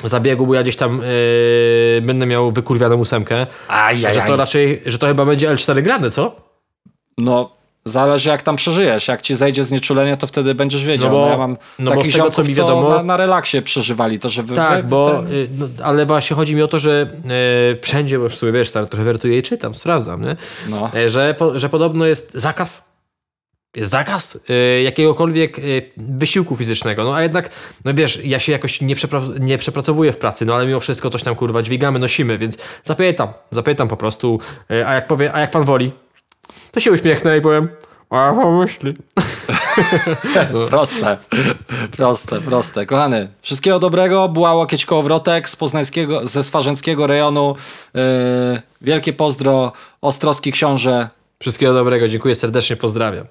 No.
zabiegu, bo ja gdzieś tam e, będę miał wykurwianą ósemkę,
Ajajaj.
że to raczej, że to chyba będzie L4 grane, co?
No, zależy jak tam przeżyjesz. Jak ci zejdzie znieczulenie, to wtedy będziesz wiedział.
No
No
bo-
ja mam
no
takich
tego,
ziomków,
co mi
co
wiadomo-
na, na relaksie przeżywali to, że wy,
Tak,
wy,
bo,
ten-
y, no, ale właśnie chodzi mi o to, że e, wszędzie, bo już sobie wiesz, tak, trochę wertuję i czytam, sprawdzam, nie?
No.
E, że, po, że podobno jest zakaz, jest zakaz jakiegokolwiek wysiłku fizycznego, no a jednak, no wiesz, ja się jakoś nie, przepra- nie przepracowuję w pracy, no ale mimo wszystko coś tam kurwa dźwigamy, nosimy, więc zapytam, zapytam po prostu, a jak powie, a jak pan woli, to się uśmiechnę i powiem, a ja pomyśli. [laughs]
Proste, proste, proste. Kochany, wszystkiego dobrego. Była łokieć kołowrotek z poznańskiego, ze swarzęckiego rejonu. Yy, wielkie pozdro, Ostrowski Książę.
Wszystkiego dobrego, dziękuję serdecznie, pozdrawiam.